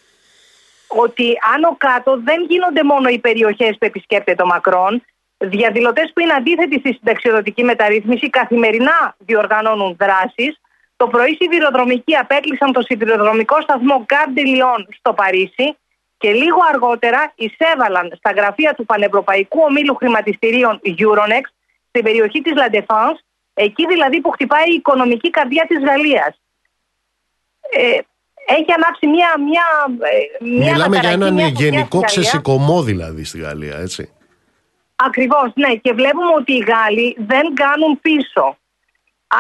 ότι άνω κάτω δεν γίνονται μόνο οι περιοχές που επισκέπτεται ο Μακρόν. Διαδηλωτές που είναι αντίθετοι στη συνταξιοδοτική μεταρρύθμιση καθημερινά διοργανώνουν δράσεις. Το πρωί σιδηροδρομικοί απέκλεισαν το σιδηροδρομικό σταθμό Γκάρντε Λιόν στο Παρίσι και λίγο αργότερα εισέβαλαν στα γραφεία του Πανευρωπαϊκού Ομίλου Χρηματιστηρίων Euronext στην περιοχή της La Défense, εκεί δηλαδή που χτυπάει η οικονομική καρδιά της Γαλλίας. Ε, έχει ανάψει μια, μια, ε, μια Μιλάμε για αναταραχή, έναν μια φωτιά γενικό στη Γαλλίας. ξεσηκωμό δηλαδή στη Γαλλία, έτσι. Ακριβώς, ναι. Και βλέπουμε ότι οι Γάλλοι δεν κάνουν πίσω.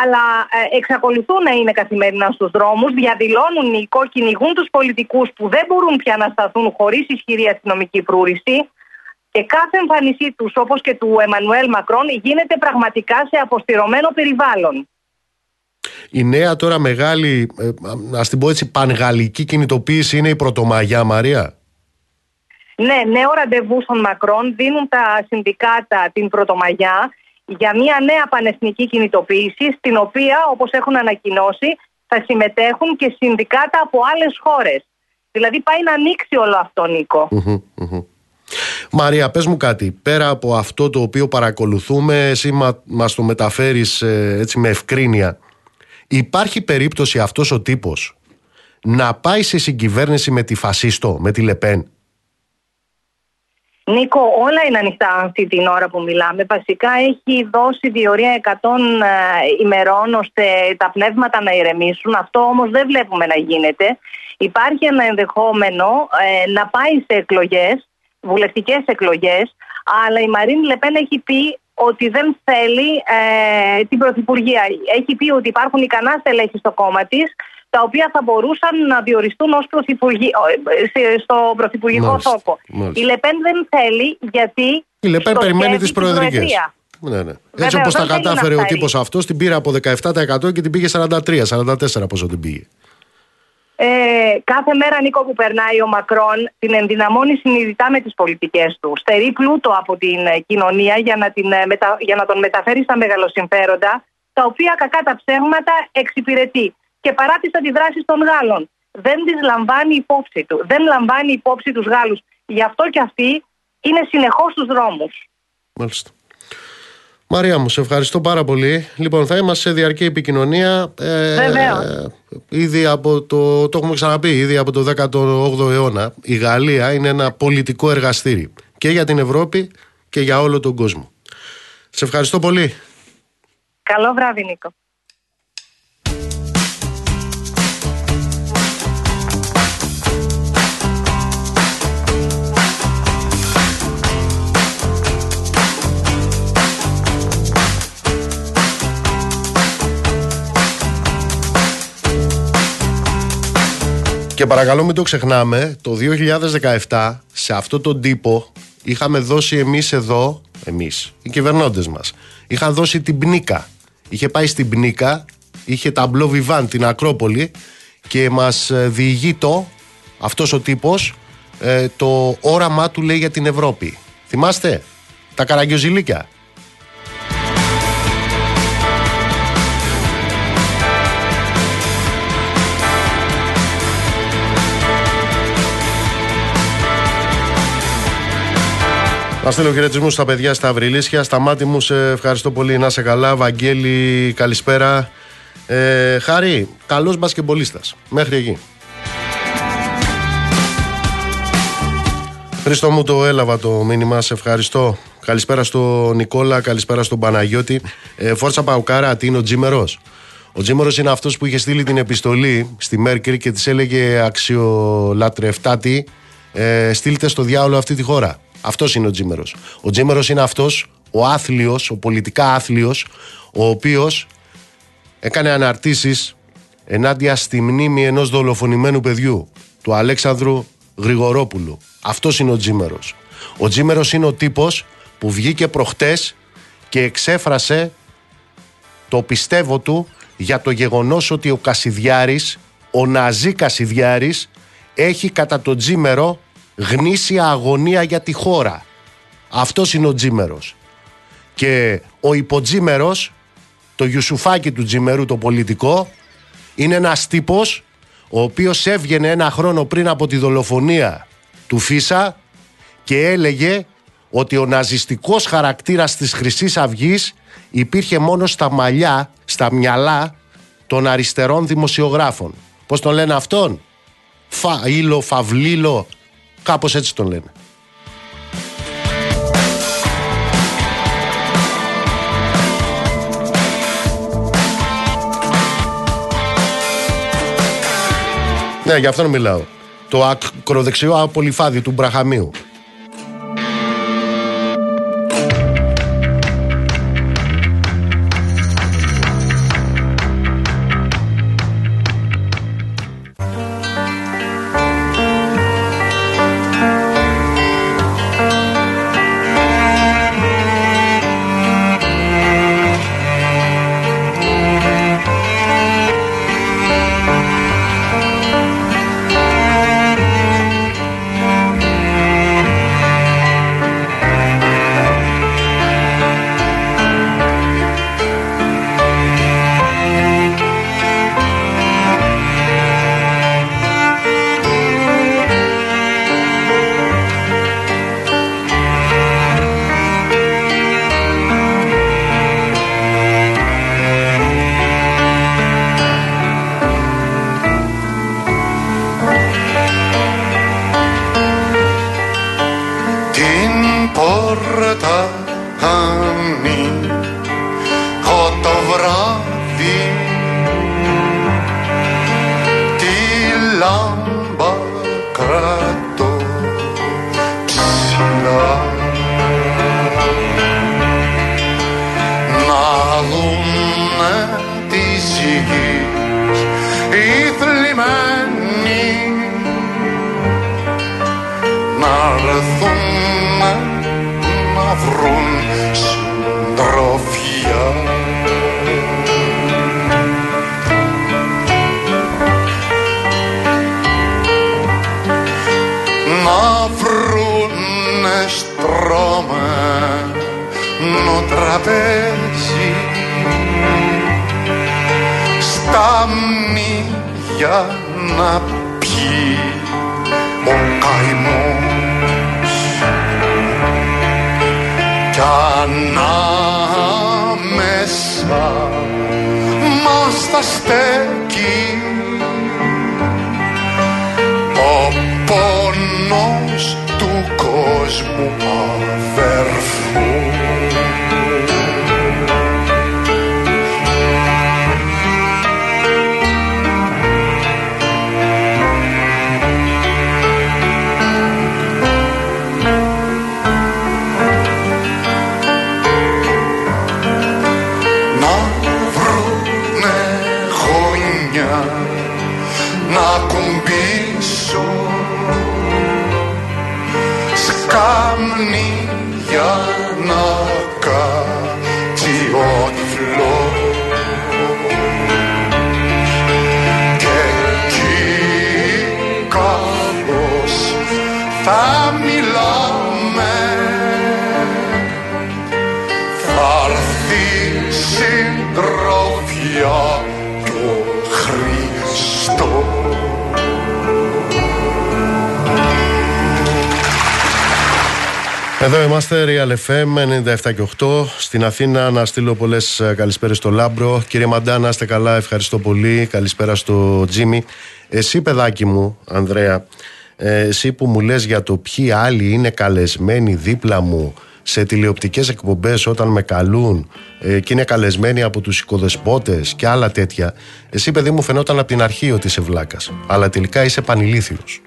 Αλλά ε, εξακολουθούν να είναι καθημερινά στους δρόμους, διαδηλώνουν οι κυνηγούν τους πολιτικούς που δεν μπορούν πια να σταθούν χωρίς ισχυρή αστυνομική φρούρηση και κάθε εμφάνισή τους, όπως και του Εμμανουέλ Μακρόν, γίνεται πραγματικά σε αποστηρωμένο περιβάλλον. Η νέα τώρα μεγάλη, ε, ας την πω έτσι, πανγαλλική κινητοποίηση είναι η Πρωτομαγιά, Μαρία. Ναι, νέο ραντεβού στον Μακρόν δίνουν τα συνδικάτα την Πρωτομαγιά για μια νέα πανεθνική κινητοποίηση, στην οποία, όπως έχουν ανακοινώσει, θα συμμετέχουν και συνδικάτα από άλλες χώρες. Δηλαδή πάει να ανοίξει όλο αυτό, Νίκο. Μμμ, μμμ. Μαρία, πες μου κάτι. Πέρα από αυτό το οποίο παρακολουθούμε, εσύ μα, μας το μεταφέρεις ε, έτσι με ευκρίνεια. Υπάρχει περίπτωση αυτός ο τύπος να πάει σε συγκυβέρνηση με τη Φασίστο, με τη Λεπέν; Νίκο, όλα είναι ανοιχτά αυτή την ώρα που μιλάμε. Βασικά έχει δώσει διορία 100 ε, ημερών ώστε τα πνεύματα να ηρεμήσουν. Αυτό όμως δεν βλέπουμε να γίνεται. Υπάρχει ένα ενδεχόμενο ε, να πάει σε εκλογές, βουλευτικές εκλογές, αλλά η Μαρίνη Λεπέν έχει πει ότι δεν θέλει ε, την Πρωθυπουργία. Έχει πει ότι υπάρχουν ικανά στελέχη στο κόμμα της τα οποία θα μπορούσαν να διοριστούν ως ε, στο πρωθυπουργικό τόπο. Η Λεπέν δεν θέλει γιατί... Η Λεπέν περιμένει τις προεδρικές. Ναι, ναι. Έτσι όπως τα κατάφερε ο τύπος αυτός, την πήρε από 17% και την πήγε 43, 44 πόσο την πήγε. Ε, κάθε μέρα, Νίκο, που περνάει ο Μακρόν, την ενδυναμώνει συνειδητά με τις πολιτικές του. Στερεί πλούτο από την ε, κοινωνία για να, την, ε, για να τον μεταφέρει στα μεγαλοσυμφέροντα, τα οποία κακά τα ψέγματα εξυπηρετεί και παρά τις αντιδράσεις των Γάλλων. Δεν τις λαμβάνει υπόψη του. Δεν λαμβάνει υπόψη τους Γάλλους. Γι' αυτό και αυτοί είναι συνεχώς στους δρόμους. Μάλιστα. Μαρία μου, σε ευχαριστώ πάρα πολύ. Λοιπόν, θα είμαστε σε διαρκή επικοινωνία. Ε, Βεβαίως. ήδη από το, το έχουμε ξαναπεί, ήδη από το 18ο αιώνα, η Γαλλία είναι ένα πολιτικό εργαστήρι και για την Ευρώπη και για όλο τον κόσμο. Σε ευχαριστώ πολύ. Καλό βράδυ, Νίκο. Και παρακαλώ μην το ξεχνάμε, το 2017 σε αυτό τον τύπο είχαμε δώσει εμείς εδώ, εμείς, οι κυβερνώντες μας, είχαν δώσει την Πνίκα. Είχε πάει στην Πνίκα, είχε ταμπλό βιβάν την Ακρόπολη και μας ε, διηγεί το, αυτός ο τύπος, ε, το όραμά του λέει για την Ευρώπη. Θυμάστε, τα καραγκιοζηλίκια; Να στείλω χαιρετισμούς στα παιδιά στα Αυριλίσια. Στα μάτι μου, σε ευχαριστώ πολύ. Να σε καλά. Βαγγέλη, καλησπέρα. Ε, Χάρη, καλός μπασκεμπολίστας. Μέχρι εκεί. Χρήστο μου το έλαβα το μήνυμα, σε ευχαριστώ. Καλησπέρα στον Νικόλα, καλησπέρα στον Παναγιώτη. Ε, Φόρτσα Παουκάρα, τι είναι ο Τζίμερος; Ο Τζίμερος είναι αυτός που είχε στείλει την επιστολή στη Μέρκελ και της έλεγε αξιολατρευτάτη, ε, στείλτε στο διάολο αυτή τη χώρα. Αυτός είναι ο Τζίμερος. Ο Τζίμερος είναι αυτός ο άθλιος, ο πολιτικά άθλιος, ο οποίος έκανε αναρτήσεις ενάντια στη μνήμη ενός δολοφονημένου παιδιού, του Αλέξανδρου Γρηγορόπουλου. Αυτός είναι ο Τζίμερος. Ο Τζίμερος είναι ο τύπος που βγήκε προχτές και εξέφρασε το πιστεύω του για το γεγονός ότι ο Κασιδιάρης, ο Ναζί Κασιδιάρης, έχει κατά τον Τζίμερο γνήσια αγωνία για τη χώρα. Αυτός είναι ο Τζίμερος. Και ο υποτζίμερος, το γιουσουφάκι του Τζιμερού το πολιτικό, είναι ένας τύπος ο οποίος έβγαινε ένα χρόνο πριν από τη δολοφονία του Φίσα και έλεγε ότι ο ναζιστικός χαρακτήρας της χρυσής αυγής υπήρχε μόνο στα μαλλιά, στα μυαλά των αριστερών δημοσιογράφων. Πώς τον λένε αυτόν; Φαΐλο, Φαυλίλο, Κάπως έτσι τον λένε. Ναι, γι' αυτόν μιλάω. Το ακροδεξιό απολυφάδι του Μπραχαμίου. Μνήγια να πιει ο καημός. Κι ανάμεσα μας θα στέκει ο πόνος του κόσμου Εδώ είμαστε, Real FM 97 και 8. Στην Αθήνα να στείλω πολλές καλησπέρες στο Λάμπρο. Κύριε Μαντά, να είστε καλά, ευχαριστώ πολύ. Καλησπέρα στο Τζίμι. Εσύ, παιδάκι μου, Ανδρέα, ε, εσύ που μου λες για το ποιοι άλλοι είναι καλεσμένοι δίπλα μου σε τηλεοπτικές εκπομπές όταν με καλούν ε, και είναι καλεσμένοι από τους οικοδεσπότες και άλλα τέτοια εσύ παιδί μου φαινόταν από την αρχή ότι είσαι βλάκας αλλά τελικά είσαι πανηλίθιος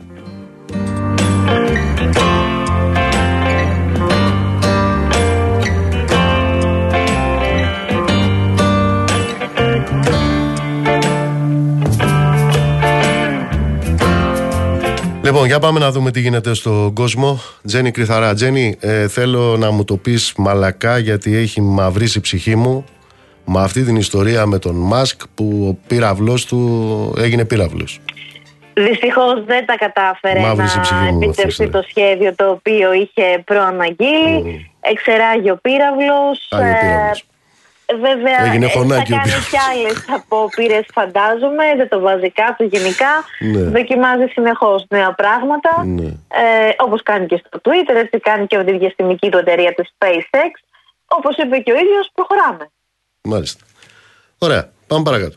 Λοιπόν, για πάμε να δούμε τι γίνεται στον κόσμο. Τζένι Κρυθαρά. Τζένι, ε, θέλω να μου το πεις μαλακά γιατί έχει μαυρίσει η ψυχή μου με αυτή την ιστορία με τον Μάσκ που ο πύραυλος του έγινε πύραυλος. Δυστυχώς δεν τα κατάφερε Μαύρησε η ψυχή να μου αυτή η επιτευχθεί ιστορία. το σχέδιο το οποίο είχε προαναγγείλει. Εξεράγει ο πύραυλος. Άγιο πύραυλος. Βέβαια, Έγινε ε, χωνάκι ο θα κάνει πύραυλος. κι άλλες απόπειρες, φαντάζομαι. Δεν το βάζει κάτω γενικά. Ναι. Δοκιμάζει συνεχώς νέα πράγματα. Ναι. Ε, Όπως κάνει και στο Twitter, έτσι κάνει και με τη διαστημική του εταιρεία τη SpaceX. Όπως είπε και ο ίδιος, προχωράμε. Μάλιστα. Ωραία, πάμε παρακάτω.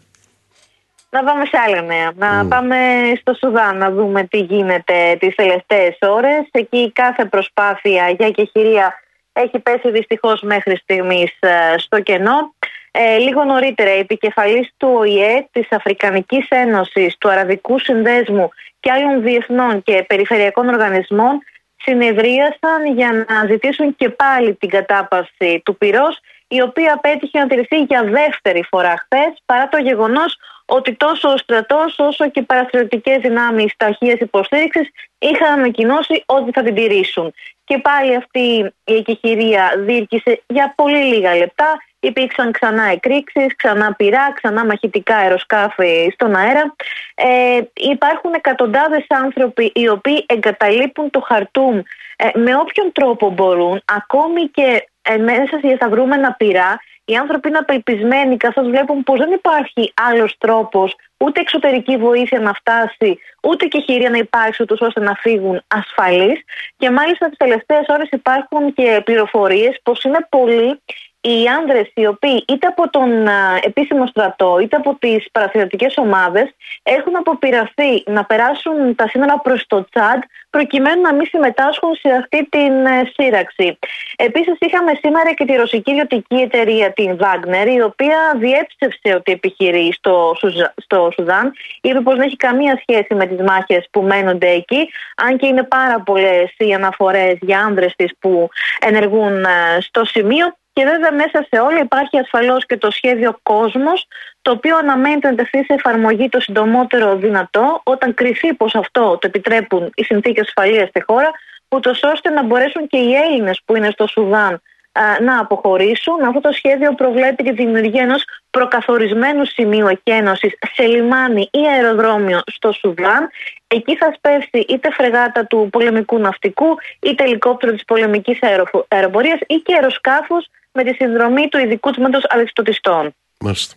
Να πάμε σε άλλα νέα. Να πάμε στο Σουδάν να δούμε τι γίνεται τις τελευταίες ώρες. Εκεί κάθε προσπάθεια για κεχηρία έχει πέσει δυστυχώς μέχρι στιγμής ε, στο κενό. Ε, λίγο νωρίτερα η επικεφαλής του ΟΗΕ, της Αφρικανικής Ένωσης, του Αραβικού Συνδέσμου και άλλων διεθνών και περιφερειακών οργανισμών συνεδρίασαν για να ζητήσουν και πάλι την κατάπαυση του πυρός η οποία πέτυχε να τηρηθεί για δεύτερη φορά χθες, παρά το γεγονός ότι τόσο ο στρατός όσο και οι παραστρατιωτικές δυνάμεις ταχείας υποστήριξης είχαν ανακοινώσει ότι θα την τηρήσουν. Και πάλι αυτή η εκεχηρία διήρκησε για πολύ λίγα λεπτά. Υπήρξαν ξανά εκρήξεις, ξανά πυρά, ξανά μαχητικά αεροσκάφη στον αέρα. Ε, υπάρχουν εκατοντάδες άνθρωποι οι οποίοι εγκαταλείπουν το χαρτούμ ε, με όποιον τρόπο μπορούν, ακόμη και ε, μέσα σε διασταυρούμενα πυρά, οι άνθρωποι είναι απελπισμένοι καθώς βλέπουν πως δεν υπάρχει άλλος τρόπος ούτε εξωτερική βοήθεια να φτάσει, ούτε και χειρία να υπάρξει ούτως ώστε να φύγουν ασφαλείς. Και μάλιστα τις τελευταίες ώρες υπάρχουν και πληροφορίες πως είναι πολλοί οι άνδρες οι οποίοι είτε από τον α, επίσημο στρατό είτε από τις παραστατικές ομάδες έχουν αποπειραθεί να περάσουν τα σύνορα προς το Τσάντ προκειμένου να μην συμμετάσχουν σε αυτή την ε, σύραξη. Επίσης είχαμε σήμερα και τη ρωσική ιδιωτική εταιρεία την Wagner η οποία διέψευσε ότι επιχειρεί στο, Σουζα- στο Σουδάν είπε πως δεν έχει καμία σχέση με τις μάχες που μένονται εκεί αν και είναι πάρα πολλές οι αναφορές για άνδρες της που ενεργούν ε, στο σημείο και βέβαια μέσα σε όλα υπάρχει ασφαλώς και το σχέδιο κόσμος το οποίο αναμένεται να τεθεί σε εφαρμογή το συντομότερο δυνατό όταν κριθεί πως αυτό το επιτρέπουν οι συνθήκες ασφαλείας στη χώρα ούτως ώστε να μπορέσουν και οι Έλληνες που είναι στο Σουδάν α, να αποχωρήσουν. Αυτό το σχέδιο προβλέπει τη δημιουργία ενός προκαθορισμένου σημείου εκένωσης σε λιμάνι ή αεροδρόμιο στο Σουδάν. Εκεί θα σπεύσει είτε φρεγάτα του πολεμικού ναυτικού, είτε ελικόπτερο της πολεμικής αεροφο- αεροπορίας ή και αεροσκάφος με τη συνδρομή του ειδικού τμήματος αλεξιτοτιστών. Μάλιστα.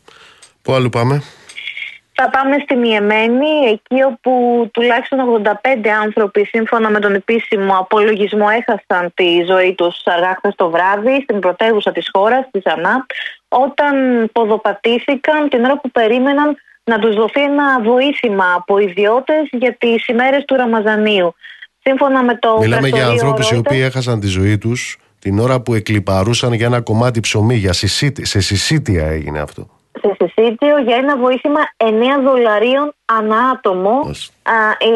Πού αλλού πάμε; Θα πάμε στην Ιεμένη, εκεί όπου τουλάχιστον 85 άνθρωποι σύμφωνα με τον επίσημο απολογισμό έχασαν τη ζωή τους αργά χθες το βράδυ στην πρωτεύουσα της χώρας, της Ζανά, όταν ποδοπατήθηκαν την ώρα που περίμεναν να τους δοθεί ένα βοήθημα από ιδιώτες για τις ημέρες του Ραμαζανίου. Σύμφωνα με το Μιλάμε για πρακτορείο ανθρώπους οι Reuters, οποίοι έχασαν τη ζωή τους την ώρα που εκλυπαρούσαν για ένα κομμάτι ψωμί. Για συσίτη, σε συσίτια έγινε αυτό. σε Συσίτιο για ένα βοήθημα 9 δολαρίων ανά άτομο. Α,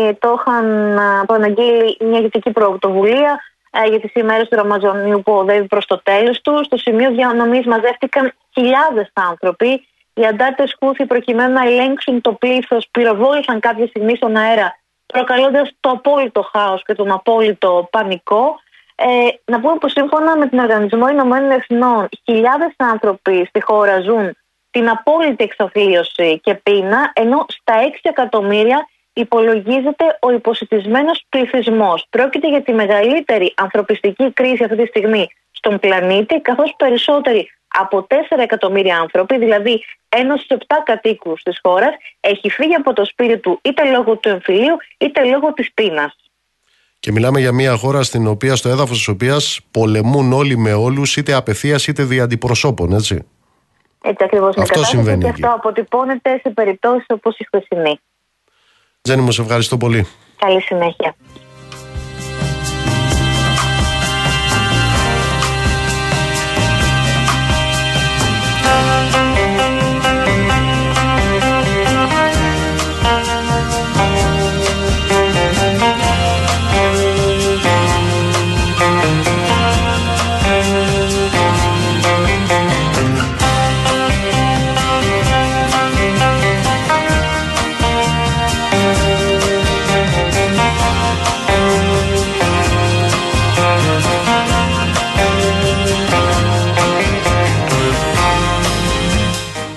ε, το είχαν α, προαναγγείλει μια ηγετική πρωτοβουλία ε, για τις ημέρες του Ραμαζανίου που οδεύει προς το τέλος του. Στο σημείο διανομής μαζεύτηκαν χιλιάδες άνθρωποι. Οι αντάρτες Χούθη προκειμένου να ελέγξουν το πλήθος πυροβόλησαν κάποια στιγμή στον αέρα προκαλώντας το απόλυτο χάος και τον απόλυτο πανικό. Ε, να πούμε πως σύμφωνα με τον Οργανισμό Ηνωμένων Εθνών χιλιάδες άνθρωποι στη χώρα ζουν την απόλυτη εξαθλίωση και πείνα, ενώ στα 6 εκατομμύρια υπολογίζεται ο υποσυτισμένος πληθυσμός. Πρόκειται για τη μεγαλύτερη ανθρωπιστική κρίση αυτή τη στιγμή στον πλανήτη, καθώς περισσότεροι από 4 εκατομμύρια άνθρωποι, δηλαδή ένας στους 7 κατοίκους της χώρας, έχει φύγει από το σπίτι του είτε λόγω του εμφυλίου είτε λόγω της πείνας. Και μιλάμε για μια χώρα στην οποία, στο έδαφος της οποίας πολεμούν όλοι με όλους, είτε απευθείας είτε δια αντιπροσώπων, έτσι. Έτσι ακριβώς είναι η Αυτό κατάσταση συμβαίνει και εκεί. αυτό αποτυπώνεται σε περιπτώσεις όπως η χθεσινή. Τζένι, μου σε ευχαριστώ πολύ. Καλή συνέχεια.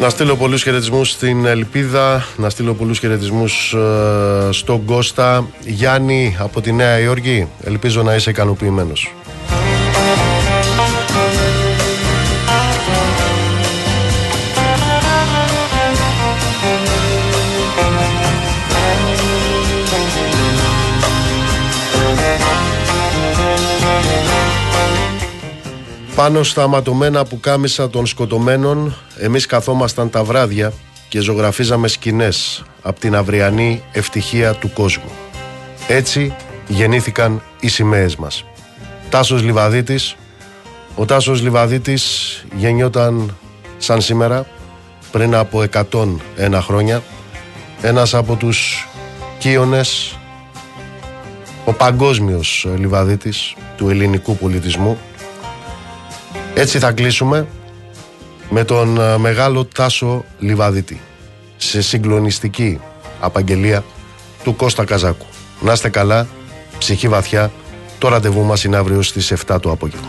Να στείλω πολλούς χαιρετισμούς στην Ελπίδα, να στείλω πολλούς χαιρετισμούς ε, στον Κώστα. Γιάννη από τη Νέα Υόρκη, ελπίζω να είσαι ικανοποιημένος. Πάνω στα ματωμένα που κάμισα των σκοτωμένων, εμείς καθόμασταν τα βράδια και ζωγραφίζαμε σκηνές από την αυριανή ευτυχία του κόσμου. Έτσι γεννήθηκαν οι σημαίες μας. Τάσος Λιβαδίτης. Ο Τάσος Λιβαδίτης γεννιόταν σαν σήμερα, πριν από 101 χρόνια. Ένας από τους κύονες, ο παγκόσμιος Λιβαδίτης του ελληνικού πολιτισμού. Έτσι θα κλείσουμε με τον ε, μεγάλο Τάσο Λιβαδίτη σε συγκλονιστική απαγγελία του Κώστα Καζάκου. Να είστε καλά, ψυχή βαθιά, το ραντεβού μας είναι αύριο στις 7 το απόγευμα.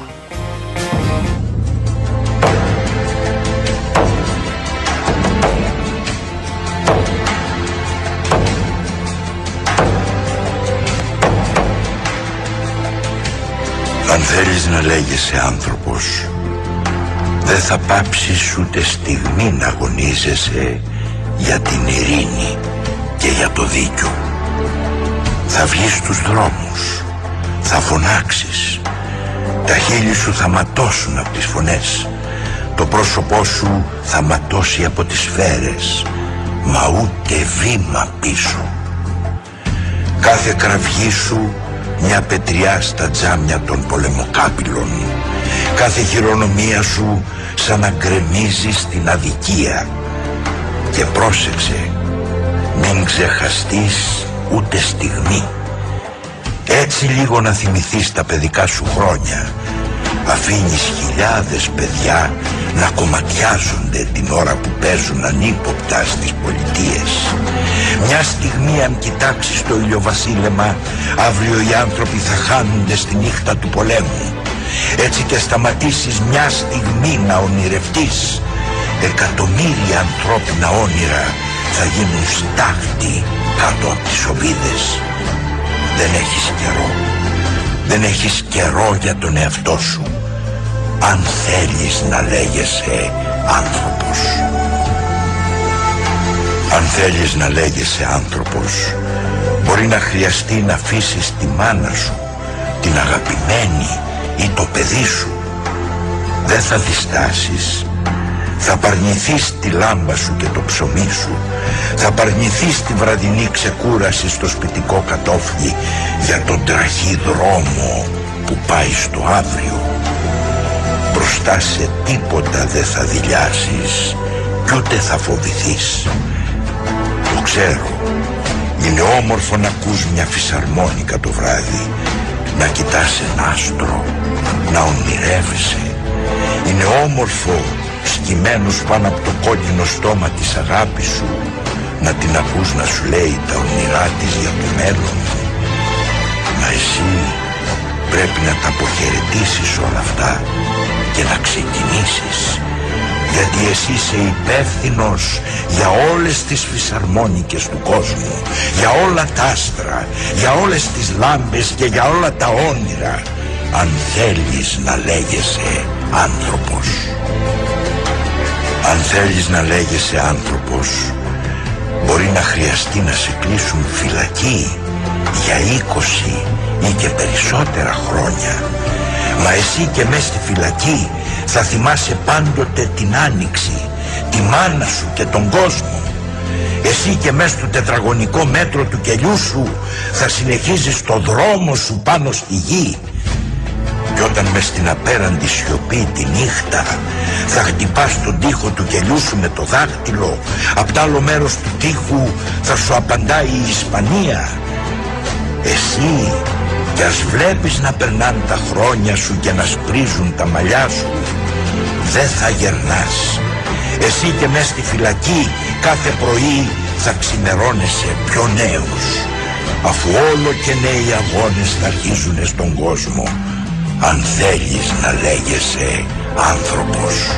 Αν θέλεις να λέγεσαι άνθρωπος Δεν θα πάψεις ούτε στιγμή να αγωνίζεσαι Για την ειρήνη και για το δίκιο. Θα βγεις στους δρόμους Θα φωνάξεις. Τα χείλη σου θα ματώσουν από τις φωνές. Το πρόσωπό σου θα ματώσει από τις σφαίρες Μα ούτε βήμα πίσω. Κάθε κραυγή σου μια πετριά στα τζάμια των πολεμοκάπηλων. Κάθε χειρονομία σου σαν να γκρεμίζει στην αδικία. Και πρόσεξε μην ξεχαστείς ούτε στιγμή. Έτσι λίγο να θυμηθείς τα παιδικά σου χρόνια Αφήνεις χιλιάδες παιδιά να κομματιάζονται την ώρα που παίζουν ανύποπτα στις πολιτείες. Μια στιγμή αν κοιτάξεις το ηλιοβασίλεμα, αύριο οι άνθρωποι θα χάνονται στη νύχτα του πολέμου. Έτσι και σταματήσεις μια στιγμή να ονειρευτείς, εκατομμύρια ανθρώπινα όνειρα θα γίνουν στάχτη κάτω από τις οβίδες. Δεν έχεις καιρό. Δεν έχεις καιρό για τον εαυτό σου αν θέλεις να λέγεσαι άνθρωπος. Αν θέλεις να λέγεσαι άνθρωπος, μπορεί να χρειαστεί να αφήσεις τη μάνα σου, την αγαπημένη ή το παιδί σου. Δεν θα διστάσεις. Θα παρνηθείς τη λάμπα σου και το ψωμί σου. Θα παρνηθείς τη βραδινή ξεκούραση στο σπιτικό κατόφλι για τον τραχή δρόμο που πάει στο αύριο μπροστά σε τίποτα δεν θα δηλιάσεις κι ούτε θα φοβηθείς. Το ξέρω. Είναι όμορφο να ακούς μια φυσαρμόνικα το βράδυ, να κοιτάς ένα άστρο, να ονειρεύεσαι. Είναι όμορφο σκυμμένος πάνω από το κόκκινο στόμα της αγάπης σου, να την ακούς να σου λέει τα όνειρά της για το μέλλον. Μα εσύ πρέπει να τα αποχαιρετήσεις όλα αυτά και να ξεκινήσεις γιατί εσύ είσαι υπεύθυνος για όλες τις φυσαρμόνικες του κόσμου για όλα τα άστρα για όλες τις λάμπες και για όλα τα όνειρα αν θέλεις να λέγεσαι άνθρωπος αν θέλεις να λέγεσαι άνθρωπος μπορεί να χρειαστεί να σε κλείσουν φυλακή για 20 ή και περισσότερα χρόνια Μα εσύ και μες στη φυλακή θα θυμάσαι πάντοτε την άνοιξη, τη μάνα σου και τον κόσμο. Εσύ και μες στο τετραγωνικό μέτρο του κελιού σου θα συνεχίζεις το δρόμο σου πάνω στη γη. Και όταν μες στην απέραντη σιωπή τη νύχτα. Θα χτυπάς τον τοίχο του κελιού σου με το δάχτυλο, απ' τ' άλλο μέρος του τοίχου θα σου απαντάει η Ισπανία. Εσύ κι ας βλέπεις να περνάνε τα χρόνια σου και να σπρίζουν τα μαλλιά σου Δεν θα γερνάς. Εσύ και μες στη φυλακή κάθε πρωί θα ξημερώνεσαι πιο νέος. Αφού όλο και νέοι αγώνες θα αρχίζουν στον κόσμο Αν θέλεις να λέγεσαι άνθρωπος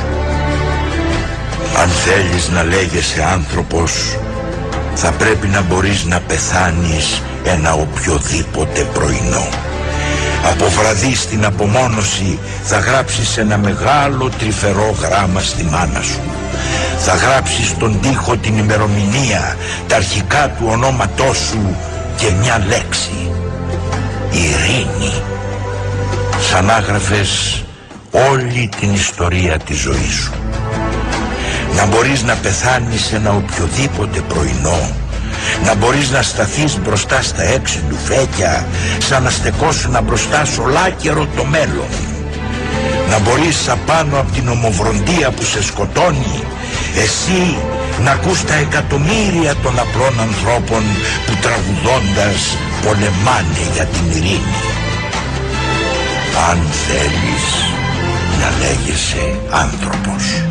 Αν θέλεις να λέγεσαι άνθρωπος θα πρέπει να μπορείς να πεθάνεις ένα οποιοδήποτε πρωινό. Από βραδύ στην απομόνωση θα γράψεις ένα μεγάλο τρυφερό γράμμα στη μάνα σου. Θα γράψεις τον τοίχο την ημερομηνία, τα αρχικά του ονόματός σου και μια λέξη. Ειρήνη. Σαν άγραφες όλη την ιστορία της ζωής σου. Να μπορείς να πεθάνεις ένα οποιοδήποτε πρωινό. Να μπορείς να σταθείς μπροστά στα έξι του φέκια σαν να στεκόσουν μπροστά σ' ολάκερο το μέλλον. Να μπορείς απάνω από την ομοβροντία που σε σκοτώνει εσύ να ακούς τα εκατομμύρια των απλών ανθρώπων που τραγουδώντας πολεμάνε για την ειρήνη αν θέλεις να λέγεσαι άνθρωπος